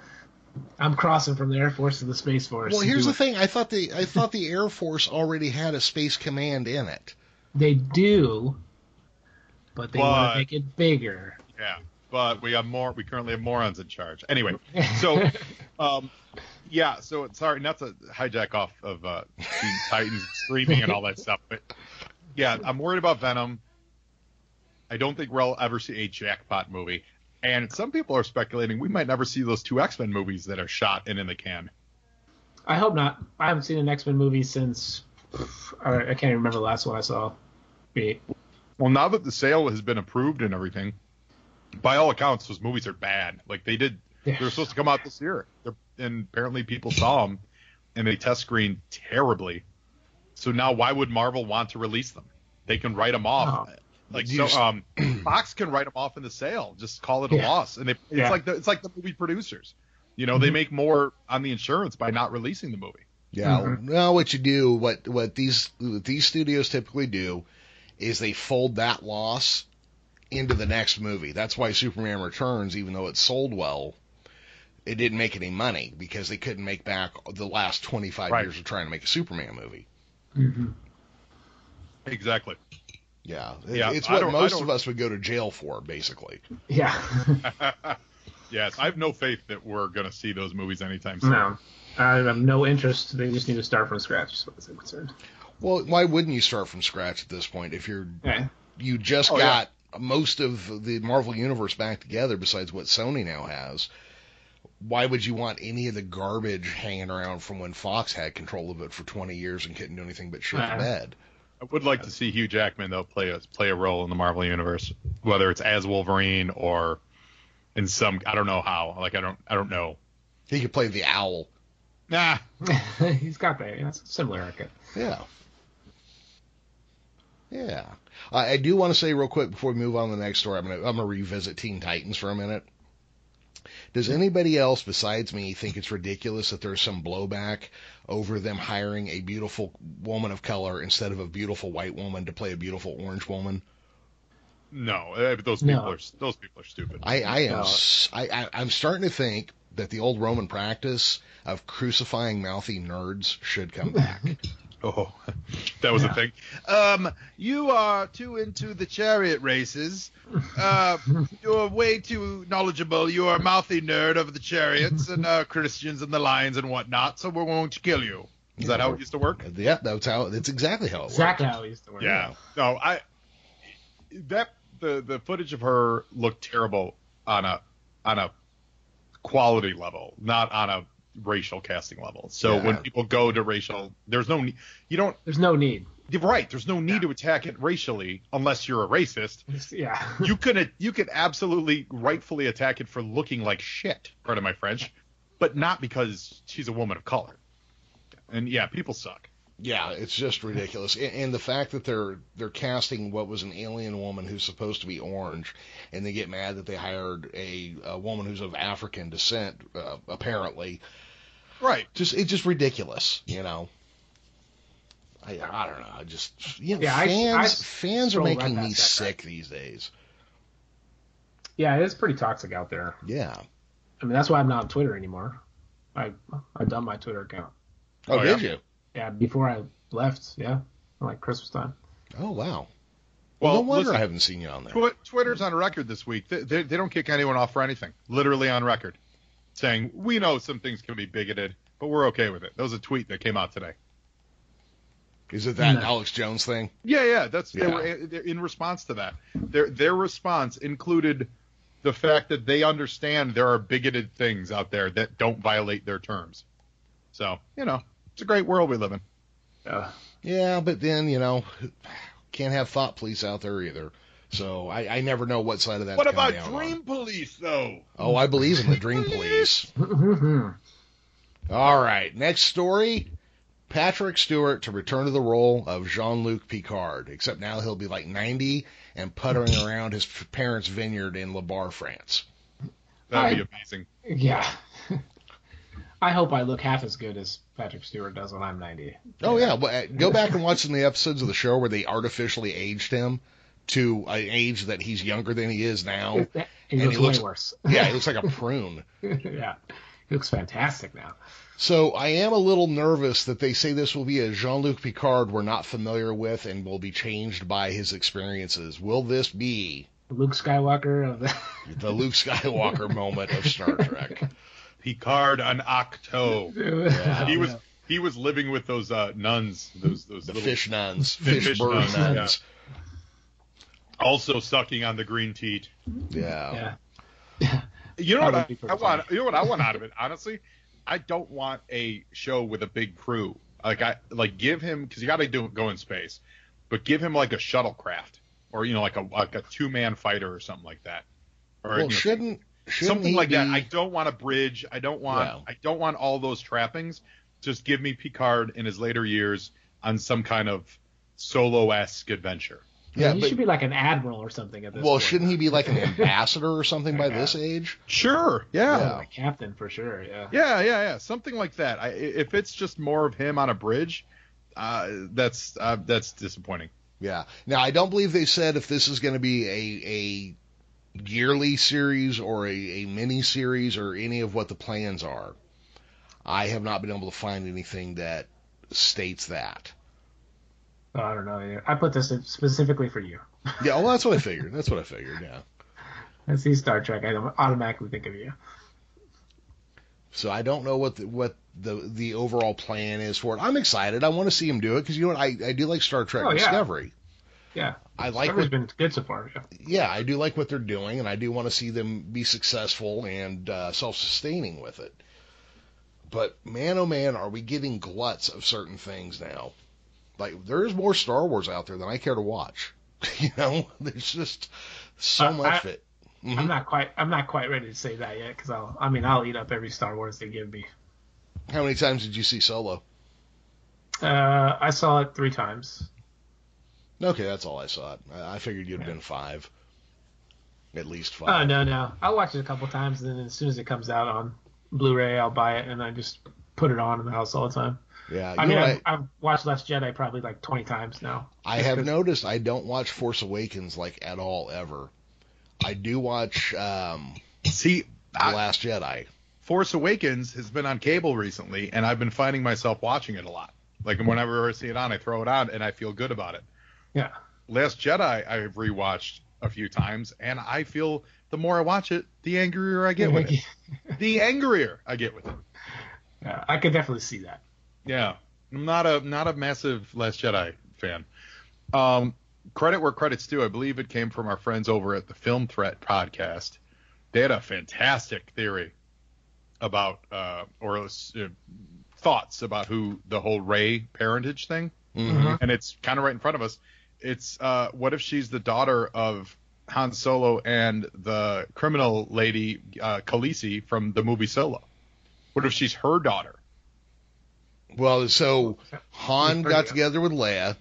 Speaker 3: I'm crossing from the Air Force to the Space Force.
Speaker 2: Well, here's
Speaker 3: do
Speaker 2: the thing. I thought the I thought the Air Force already had a space command in it.
Speaker 3: it. They do, but they
Speaker 4: But-
Speaker 3: want to make it bigger.
Speaker 4: Yeah, but we have more. We currently have morons in charge. Anyway, (laughs) so um, yeah. So sorry, not to hijack off of uh, Titans (laughs) screaming and all that stuff, but yeah, I'm worried about Venom. I don't think we'll ever see a jackpot movie, and some people are speculating we might never see those two X Men movies that are shot and in the can.
Speaker 3: I hope not. I haven't seen an X Men movie since. I I can't even remember the last one I saw. Be-
Speaker 4: Well, now that the sale has been approved and everything, by all accounts, those movies are bad. Like they did, they were supposed to come out this year, They're, and apparently people saw them, and they test screened terribly. So now why would Marvel want to release them? They can write them off.
Speaker 3: Oh.
Speaker 4: Like
Speaker 2: You
Speaker 4: so,
Speaker 2: just-
Speaker 4: um, (clears throat) Fox can write them off in the sale. Just call it a
Speaker 3: Yeah.
Speaker 4: loss, and they, it's
Speaker 3: Yeah.
Speaker 4: like the, it's like the movie producers. You know, they
Speaker 3: Mhm.
Speaker 4: make more on the insurance by not releasing the movie.
Speaker 2: Yeah.
Speaker 3: Mhm.
Speaker 2: Well, what you do, what what these what these studios typically do, is they fold that loss into the next movie. That's why Superman Returns, even though it sold well, it didn't make any money because they couldn't make back the last 25
Speaker 4: Right.
Speaker 2: years of trying to make a Superman movie.
Speaker 3: Mhm.
Speaker 4: Exactly.
Speaker 2: Yeah.
Speaker 4: Yeah,
Speaker 2: It's what most of us would go to jail for, basically.
Speaker 3: Yeah. (laughs)
Speaker 4: yes, I have no faith that we're gonna see those movies anytime soon.
Speaker 3: no. I have no interest. They just need to start from scratch, as far as I'm concerned.
Speaker 2: Well, why wouldn't you start from scratch at this point if you're
Speaker 3: Yeah.
Speaker 2: you just
Speaker 4: Oh, yeah.
Speaker 2: got most of the Marvel universe back together besides what Sony now has. Why would you want any of the garbage hanging around from when Fox had control of it for 20 years and couldn't do anything but shit the
Speaker 3: Uh-uh.
Speaker 2: bed?
Speaker 4: I would like to see Hugh Jackman though play a play a role in the Marvel universe, whether it's as Wolverine or in some I don't know how. Like I don't I don't know.
Speaker 2: He could play the owl.
Speaker 4: Nah. (laughs)
Speaker 3: He's got that. Yeah, it's a similar haircut.
Speaker 2: Yeah. Yeah. I, I do want to say real quick before we move on to the next story, I'm gonna I'm gonna revisit Teen Titans for a minute. Does anybody else besides me think it's ridiculous that there's some blowback over them hiring a beautiful woman of color instead of a beautiful white woman to play a beautiful orange woman?
Speaker 4: No, uh, those
Speaker 3: No.
Speaker 4: people are those people are stupid.
Speaker 2: I, I am
Speaker 3: No.
Speaker 2: s- I, I I'm starting to think that the old Roman practice of crucifying mouthy nerds should come back. (laughs)
Speaker 4: Oh, (laughs) that was
Speaker 3: Yeah.
Speaker 4: a thing. Um, you are too into the chariot races. Uh, (laughs) you're way too knowledgeable. You are a mouthy nerd of the chariots and uh, Christians and the lions and whatnot. So we're going to kill you. Is that how it used to work?
Speaker 2: yeah, that's how. That's exactly how it
Speaker 3: Exactly
Speaker 2: works.
Speaker 3: how he used to work.
Speaker 4: Yeah. No, I that the the footage of her looked terrible on a on a quality level, not on a racial casting level. So
Speaker 2: Yeah.
Speaker 4: when people go to racial, there's no you don't
Speaker 3: There's no need.
Speaker 4: right. There's no need to attack it racially unless you're a racist.
Speaker 3: Yeah. (laughs)
Speaker 4: You could you could absolutely rightfully attack it for looking like shit. Pardon my French, but not because she's a woman of color. And yeah, people suck.
Speaker 2: Yeah, it's just ridiculous. And, and the fact that they're they're casting what was an alien woman who's supposed to be orange, and they get mad that they hired a, a woman who's of African descent, uh, apparently.
Speaker 4: Right.
Speaker 2: Just it's just ridiculous, you know. I, I don't know. I just you know,
Speaker 3: Yeah,
Speaker 2: fans
Speaker 3: I
Speaker 2: fans are
Speaker 3: scroll right
Speaker 2: making me
Speaker 3: that
Speaker 2: sick these days.
Speaker 3: Yeah, it is pretty toxic out there.
Speaker 2: Yeah.
Speaker 3: I mean, that's why I'm not on Twitter anymore. I I done my Twitter account.
Speaker 2: Oh,
Speaker 4: Oh,
Speaker 2: did
Speaker 4: yeah?
Speaker 2: you?
Speaker 3: Yeah, before I left. Yeah, like Christmas time.
Speaker 2: Oh wow.
Speaker 4: Well,
Speaker 2: Well, no wonder
Speaker 4: listen,
Speaker 2: I haven't seen you on there.
Speaker 4: Twitter's on record this week. They, they, they don't kick anyone off for anything. Literally on record, saying we know some things can be bigoted, but we're okay with it. That was a tweet that came out today.
Speaker 2: Is it that
Speaker 3: No.
Speaker 2: Alex Jones thing?
Speaker 4: Yeah, yeah. That's they
Speaker 2: Yeah.
Speaker 4: were in response to that. Their their response included the fact that they understand there are bigoted things out there that don't violate their terms. So you know, it's a great world we live in.
Speaker 3: Uh,
Speaker 2: Yeah, but then you know, can't have thought police out there either. So I, I never know what side of that.
Speaker 4: what about
Speaker 2: down
Speaker 4: Dream
Speaker 2: on.
Speaker 4: Police though?
Speaker 2: Oh, I believe in the Dream Police. (laughs) All right, next story. Patrick Stewart to return to the role of Jean-Luc Picard, except now he'll be like 90 and puttering around his parents' vineyard in La Barre, France.
Speaker 4: That'd be
Speaker 3: I-
Speaker 4: amazing.
Speaker 3: yeah. (laughs) I hope I look half as good as Patrick Stewart does when I'm 90.
Speaker 2: Oh yeah, well, uh, go back and watch some of the episodes of the show where they artificially aged him to an age that he's younger than he is now.
Speaker 3: He
Speaker 2: And
Speaker 3: looks
Speaker 2: he looks-
Speaker 3: way worse. (laughs)
Speaker 2: Yeah, he looks like a (laughs) prune.
Speaker 3: yeah. He looks fantastic now.
Speaker 2: So I am a little nervous that they say this will be a Jean-Luc Picard we're not familiar with and will be changed by his experiences. Will this be
Speaker 3: Luke Skywalker of the (laughs)
Speaker 2: the Luke Skywalker moment of Star Trek?
Speaker 4: Picard and Ahch-To.
Speaker 2: Yeah.
Speaker 4: He was he was living with those uh, nuns, those those
Speaker 2: The
Speaker 4: little,
Speaker 2: fish nuns, fish,
Speaker 4: fish
Speaker 2: bird
Speaker 4: nuns,
Speaker 2: nuns.
Speaker 4: Also sucking on the green teat.
Speaker 2: Yeah.
Speaker 3: yeah. (laughs)
Speaker 4: You know
Speaker 3: That
Speaker 4: what I, I want? You know what I want out of it? Honestly, I don't want a show with a big crew. Like I like give him because you got to do go in space, but give him like a shuttlecraft or you know like a like a two man fighter or something like that. Or
Speaker 2: Well,
Speaker 4: you know,
Speaker 2: shouldn't shouldn't
Speaker 4: something
Speaker 2: he
Speaker 4: like that. I don't want a bridge. I don't want
Speaker 2: Yeah.
Speaker 4: I don't want all those trappings. Just give me Picard in his later years on some kind of solo esque adventure.
Speaker 2: Yeah,
Speaker 3: he
Speaker 2: but
Speaker 3: should be like an admiral or something at this
Speaker 2: well,
Speaker 3: point.
Speaker 2: shouldn't he be like an (laughs) ambassador or something by this age?
Speaker 4: Sure.
Speaker 2: Yeah.
Speaker 3: A captain for sure. Yeah.
Speaker 4: Yeah, yeah, yeah, something like that. I, if it's just more of him on a bridge, uh, that's uh, that's disappointing.
Speaker 2: Yeah. Now I don't believe they said if this is going to be a a yearly series or a, a mini series or any of what the plans are. I have not been able to find anything that states that.
Speaker 3: Oh, I don't know. I put this in specifically for you. (laughs)
Speaker 2: Yeah, well, that's what I (laughs) figured. That's what I figured. Yeah.
Speaker 3: I see Star Trek. I automatically think of you.
Speaker 2: So I don't know what the, what the the overall plan is for it. I'm excited. I want to see him do it because you know what I, I do like Star Trek
Speaker 3: Oh, yeah.
Speaker 2: Discovery.
Speaker 3: Yeah.
Speaker 2: I like
Speaker 3: Discovery's
Speaker 2: what
Speaker 3: been good so far. Yeah.
Speaker 2: yeah I do like what they're doing and I do want to see them be successful and uh, self sustaining with it. But man, oh man, are we getting gluts of certain things now? Like there is more Star Wars out there than I care to watch. (laughs) you know, there's just so
Speaker 3: Uh,
Speaker 2: much
Speaker 3: I-
Speaker 2: of it. Mhm.
Speaker 3: I'm not quite. I'm not quite ready to say that yet because I'll. I mean, I'll eat up every Star Wars they give me.
Speaker 2: How many times did you see Solo?
Speaker 3: Uh, I saw it three times.
Speaker 2: Okay, that's all I saw. I, I figured you'd have been five, at least
Speaker 3: Oh
Speaker 2: five.
Speaker 3: no, no. I'll watch it a couple times, and then as soon as it comes out on Blu-ray, I'll buy it and I just put it on in the house all the time.
Speaker 2: Yeah,
Speaker 3: I mean,
Speaker 2: know,
Speaker 3: I've, I've watched Last Jedi probably like 20 times now.
Speaker 2: I have noticed I don't watch Force Awakens like at all ever. I do watch um,
Speaker 4: See,
Speaker 2: The
Speaker 4: I-
Speaker 2: Last Jedi.
Speaker 4: Force Awakens has been on cable recently, and I've been finding myself watching it a lot. Like whenever I see it on, I throw it on, and I feel good about it.
Speaker 3: Yeah.
Speaker 4: Last Jedi, I've rewatched a few times, and I feel the more I watch it, the angrier I get with it. (laughs) the angrier I get with it.
Speaker 3: Yeah, I could definitely see that.
Speaker 4: Yeah, I'm not a not a massive Last Jedi fan. Um, credit where credit's due. I believe it came from our friends over at the Film Threat podcast. They had a fantastic theory about uh, or uh, thoughts about who the whole Rey parentage thing,
Speaker 2: Mhm.
Speaker 4: and it's kind of right in front of us. It's uh, what if she's the daughter of Han Solo and the criminal lady uh, Khaleesi from the movie Solo? What if she's her daughter?
Speaker 2: Well, so Han got
Speaker 3: good.
Speaker 2: together with Leia,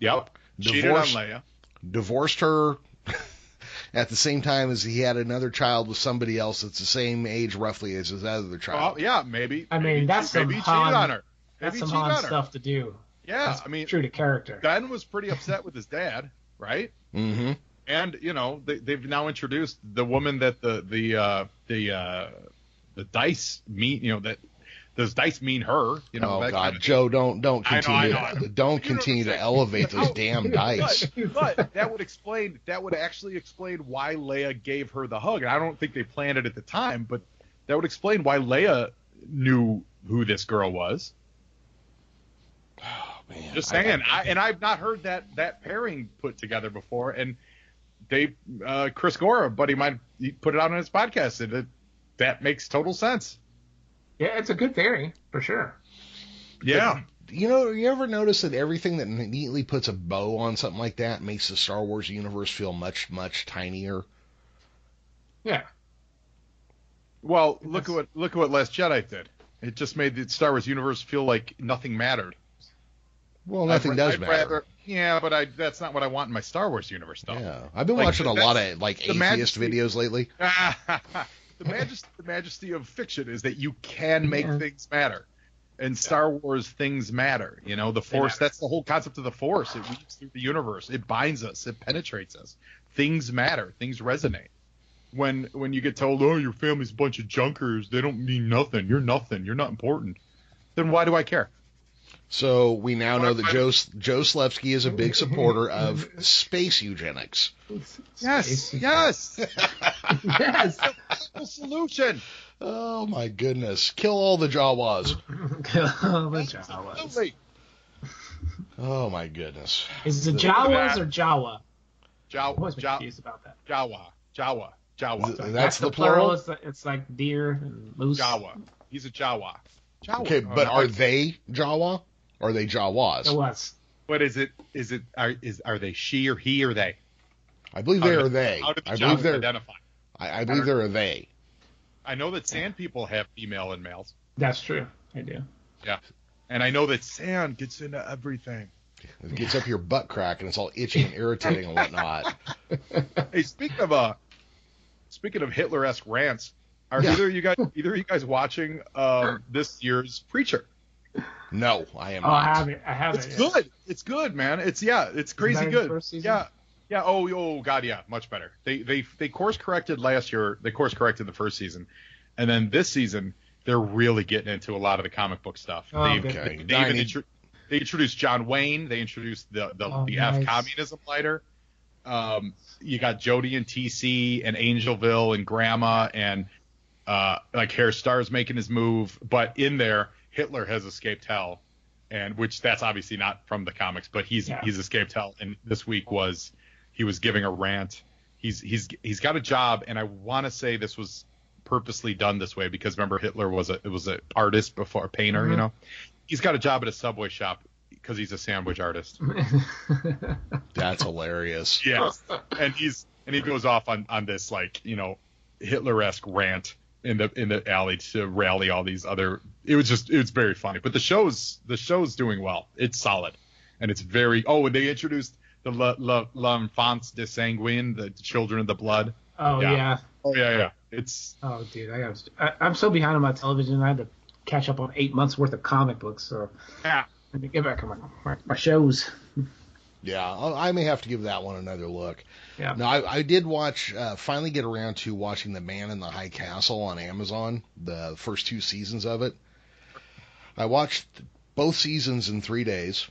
Speaker 4: Yep. Cheated on
Speaker 2: Divorced-
Speaker 4: Leia.
Speaker 2: divorced her (laughs) at the same time as he had another child with somebody else that's the same age roughly as his other
Speaker 4: Well,
Speaker 2: child.
Speaker 4: yeah, maybe.
Speaker 3: I mean,
Speaker 4: maybe,
Speaker 3: that's
Speaker 4: maybe
Speaker 3: some
Speaker 4: he
Speaker 3: Han-
Speaker 4: on her.
Speaker 3: That's
Speaker 4: Maybe
Speaker 3: some Han
Speaker 4: on her.
Speaker 3: stuff to do.
Speaker 4: Yeah,
Speaker 3: That's
Speaker 4: I mean,
Speaker 3: true to character.
Speaker 4: Ben was pretty upset with his dad, right?
Speaker 2: Mm-hmm.
Speaker 4: And you know, they, they've now introduced the woman that the the uh, the uh, the dice mean, you know, that those dice mean her. You know,
Speaker 2: oh
Speaker 4: that
Speaker 2: God,
Speaker 4: kind of-
Speaker 2: Joe, don't don't
Speaker 4: I know, I
Speaker 2: continue
Speaker 4: know, I know.
Speaker 2: don't
Speaker 4: You
Speaker 2: continue to elevate those damn dice.
Speaker 4: But, but that would explain that would actually explain why Leia gave her the hug. And I don't think they planned it at the time, but that would explain why Leia knew who this girl was.
Speaker 2: Oh, Man,
Speaker 4: Just saying, I, and I've not heard that that pairing put together before. And they, uh, Chris Gore, a buddy, might he put it out on his podcast, and it, that makes total sense.
Speaker 3: Yeah, it's a good theory for sure.
Speaker 4: Yeah,
Speaker 2: you know, you ever notice that everything that neatly puts a bow on something like that makes the Star Wars universe feel much, much tinier?
Speaker 3: Yeah.
Speaker 4: Well, look
Speaker 3: That's-
Speaker 4: at what look at what Last Jedi did. It just made the Star Wars universe feel like nothing mattered.
Speaker 2: Well, nothing
Speaker 4: I'd,
Speaker 2: does
Speaker 4: I'd
Speaker 2: matter.
Speaker 4: Rather, yeah, but I that's not what I want in my Star Wars universe, though.
Speaker 2: Yeah, I've been
Speaker 4: Like,
Speaker 2: watching a lot of like
Speaker 4: the
Speaker 2: atheist
Speaker 4: majesty-
Speaker 2: videos lately. (laughs)
Speaker 4: the majesty the majesty of fiction is that you can make
Speaker 3: Yeah.
Speaker 4: things matter. And Star Wars, things matter. You know, the Force. That's the whole concept of the Force. It weaves through the universe. It binds us. It penetrates us. Things matter. Things resonate. When when you get told, "Oh, your family's a bunch of junkers. They don't mean nothing. You're nothing. You're not important." Then why do I care?
Speaker 2: So we now know that Joe Joe Slevsky is a big supporter of space eugenics.
Speaker 4: Yes, yes. (laughs)
Speaker 3: yes.
Speaker 4: Simple solution.
Speaker 2: Oh my goodness! Kill all the Jawas.
Speaker 3: Kill the Jawas.
Speaker 2: Oh my goodness!
Speaker 3: Is it Jawas or Jawa? I'm always
Speaker 4: Jawa, Jawa,
Speaker 3: confused about that.
Speaker 4: Jawa, Jawa, Jawa.
Speaker 2: Th- That's the plural?
Speaker 3: plural. It's, like- it's like deer and moose.
Speaker 4: Jawa. He's a Jawa. Jawa.
Speaker 2: Okay,
Speaker 4: Oh,
Speaker 2: but
Speaker 4: no,
Speaker 2: are they Jawa? Or are they Jawas?
Speaker 3: It was.
Speaker 4: What is it? Is it are is are they she or he or they?
Speaker 2: I believe they
Speaker 4: do-
Speaker 2: are they.
Speaker 4: How do the
Speaker 2: I believe they're.
Speaker 4: identify?
Speaker 2: I, I believe they're a they.
Speaker 4: I know that sand people have female and males.
Speaker 3: That's true. I do.
Speaker 4: Yeah, and I know that sand gets into everything.
Speaker 2: It gets up your butt crack and it's all itchy and irritating and whatnot. (laughs)
Speaker 4: Hey, speaking of uh, speaking of Hitler-esque rants, are
Speaker 2: Yeah.
Speaker 4: either of you guys either of you guys watching um, this year's Preacher?
Speaker 2: No, I am
Speaker 3: Oh,
Speaker 2: not.
Speaker 3: I haven't. I haven't.
Speaker 4: It's
Speaker 3: yet.
Speaker 4: good. It's good, man. It's yeah, it's crazy good. Yeah. Yeah. Oh, oh, God, yeah, much better. They they they course corrected last year. They course corrected the first season, and then this season they're really getting into a lot of the comic book stuff.
Speaker 3: Oh,
Speaker 4: they.
Speaker 2: Okay.
Speaker 4: they
Speaker 2: I
Speaker 4: even intro- they introduced John Wayne. They introduced the the,
Speaker 3: Oh,
Speaker 4: the
Speaker 3: nice.
Speaker 4: F communism lighter. Um, you got Jody and TC and Angelville and Grandma and uh, like Herr Starr's making his move, but in there Hitler has escaped hell, and which that's obviously not from the comics, but he's
Speaker 3: Yeah.
Speaker 4: he's escaped hell. And this week was he was giving a rant. He's he's he's got a job, and I want to say this was purposely done this way because remember Hitler was a it was an artist before a painter, you
Speaker 3: Mhm.
Speaker 4: know. He's got a job at a subway shop because he's a sandwich artist. (laughs)
Speaker 2: That's hilarious. (laughs)
Speaker 4: Yes, and he's and he goes off on on this like you know Hitler-esque rant in the in the alley to rally all these other. It was just it was very funny. But the show's the show's doing well. It's solid, and it's very. Oh, and they introduced the La, La, L'Enfance de Sanguine, the children of the blood.
Speaker 3: oh
Speaker 4: Yeah.
Speaker 3: yeah.
Speaker 4: Oh yeah, yeah. It's
Speaker 3: Oh dude, I got. I, I'm so behind on my television. I had to catch up on eight months worth of comic books. So
Speaker 4: yeah.
Speaker 3: let me get back on my my, my shows.
Speaker 2: Yeah, I'll- may have to give that one another look.
Speaker 3: Yeah.
Speaker 2: No, I, I did watch, uh, finally get around to watching The Man in the High Castle on Amazon, the first two seasons of it. I watched both seasons in three days,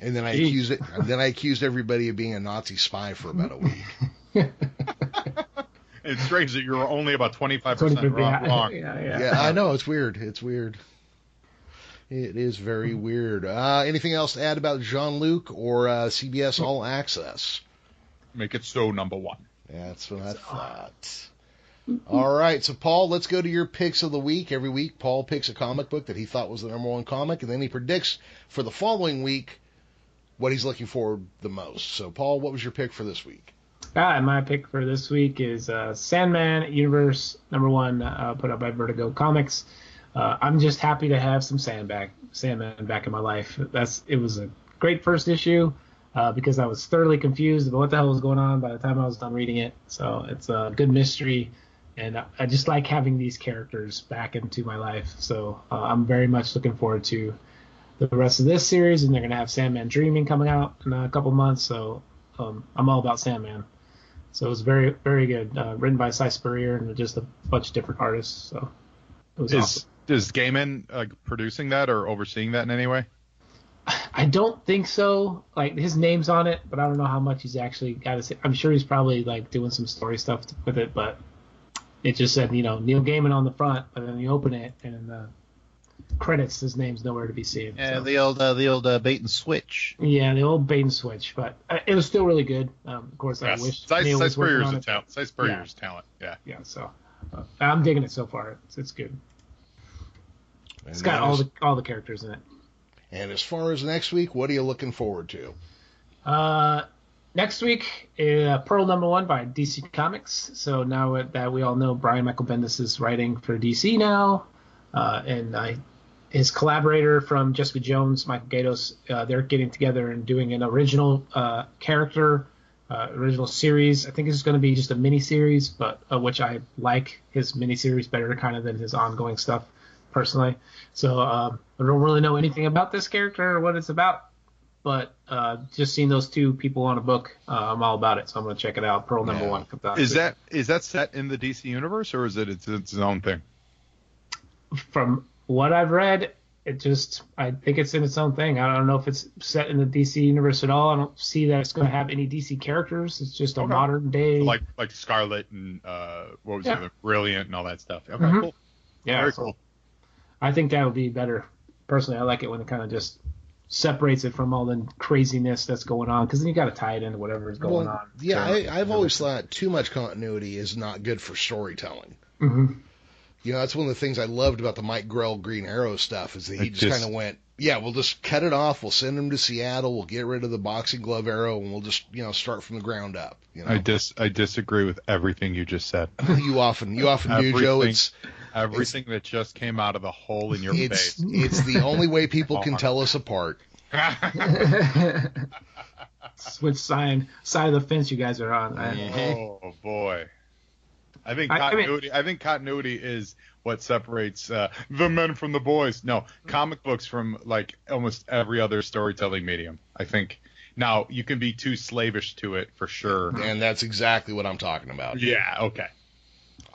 Speaker 2: and then I
Speaker 3: Gee.
Speaker 2: accused it, and then I accused everybody of being a Nazi spy for about a week. (laughs) (laughs)
Speaker 4: It's strange that you're only about 25 percent wrong.
Speaker 3: Yeah, (laughs)
Speaker 4: wrong.
Speaker 3: yeah, yeah.
Speaker 2: yeah, I know it's weird. It's weird. It is very weird. Uh, anything else to add about Jean Luc or uh, CBS All Access?
Speaker 4: Make it so number one.
Speaker 2: That's what I thought. All right, so Paul, let's go to your picks of the week. Every week, Paul picks a comic book that he thought was the number one comic, and then he predicts for the following week what he's looking for the most. So, Paul, what was your pick for this week?
Speaker 3: Ah, my pick for this week is uh, Sandman Universe number one, uh, put out by Vertigo Comics. Uh, I'm just happy to have some Sand back, Sandman back in my life. That's it was a great first issue uh, because I was thoroughly confused about what the hell was going on by the time I was done reading it. So it's a good mystery, and I, just like having these characters back into my life. So uh, I'm very much looking forward to the rest of this series, and they're gonna have Sandman Dreaming coming out in a couple months. So um, I'm all about Sandman. So it was very, very good. Uh, written by Si Spurrier and just a bunch of different artists. So it was
Speaker 4: Is
Speaker 3: awesome.
Speaker 4: is Gaiman uh, producing that or overseeing that in any way?
Speaker 3: I don't think so. Like his name's on it, but I don't know how much he's actually got to say. I'm sure he's probably like doing some story stuff with it, but it just said you know Neil Gaiman on the front, but then you open it and in the credits his name's nowhere to be seen.
Speaker 5: Yeah,
Speaker 3: so.
Speaker 5: the old uh, the old uh, bait and switch.
Speaker 3: yeah, the old bait and switch, but uh, it was still really good. Um, of course,
Speaker 4: Yes.
Speaker 3: I wish
Speaker 4: Si,
Speaker 3: Neil
Speaker 4: Si
Speaker 3: was working
Speaker 4: Spurrier's
Speaker 3: on it.
Speaker 4: talent. Si Spurrier's talent. Yeah.
Speaker 3: Yeah, so uh, I'm digging it so far. It's, it's good.
Speaker 2: And
Speaker 3: It's got
Speaker 2: then
Speaker 3: all
Speaker 2: as-
Speaker 3: the all the characters in it.
Speaker 2: And as far as next week, what are you looking forward to?
Speaker 3: Uh, next week, uh, Pearl number one by DC Comics. So now that we all know Brian Michael Bendis is writing for DC now, uh, and uh, his collaborator from Jessica Jones, Michael Gaydos, uh, they're getting together and doing an original uh, character, uh, original series. I think it's going to be just a mini series, but uh, which I like his mini series better kind of than his ongoing stuff personally. So um, I don't really know anything about this character or what it's about but uh, just seeing those two people on a book, uh, I'm all about it. So I'm gonna check it out. Pearl number
Speaker 2: Yeah.
Speaker 3: one comes out.
Speaker 4: Is that is that set in the DC universe or is it its, its own thing?
Speaker 3: from what I've read? It just I think it's in its own thing. I don't know if it's set in the DC universe at all. I don't see that it's gonna have any DC characters. It's just a
Speaker 4: Okay.
Speaker 3: modern day.
Speaker 4: Like like Scarlet and uh, what was
Speaker 3: Yeah.
Speaker 4: the other Brilliant and all that stuff. Okay,
Speaker 3: Mhm.
Speaker 4: cool.
Speaker 3: yeah,
Speaker 4: Very
Speaker 3: so
Speaker 4: cool.
Speaker 3: I think that would be better. Personally, I like it when it kind of just separates it from all the craziness that's going on because then you got to tie it into whatever is going
Speaker 2: Well,
Speaker 3: on.
Speaker 2: yeah, I, I've always thought too much continuity is not good for storytelling.
Speaker 3: hmm
Speaker 2: You know, that's one of the things I loved about the Mike Grell Green Arrow stuff is that he
Speaker 4: It
Speaker 2: just,
Speaker 4: just-
Speaker 2: kind of went, yeah, we'll just cut it off. We'll send him to Seattle. We'll get rid of the boxing glove arrow, and we'll just you know start from the ground up. You know,
Speaker 4: I dis I disagree with everything you just said. (laughs)
Speaker 2: you often you often do, Joe. It's
Speaker 4: Everything that just came out of the hole in your
Speaker 2: It's
Speaker 4: face.
Speaker 2: it's the only way people (laughs) can tell us apart. (laughs)
Speaker 3: Which side side of the fence you guys are on? I-
Speaker 4: oh boy. I think
Speaker 3: I- I mean-
Speaker 4: continuity. I, think continuity is what separates uh, the men from the boys. No, comic books from like almost every other storytelling medium. I think. Now you can be too slavish to it for sure.
Speaker 2: And that's exactly what I'm talking about.
Speaker 4: Yeah. Okay.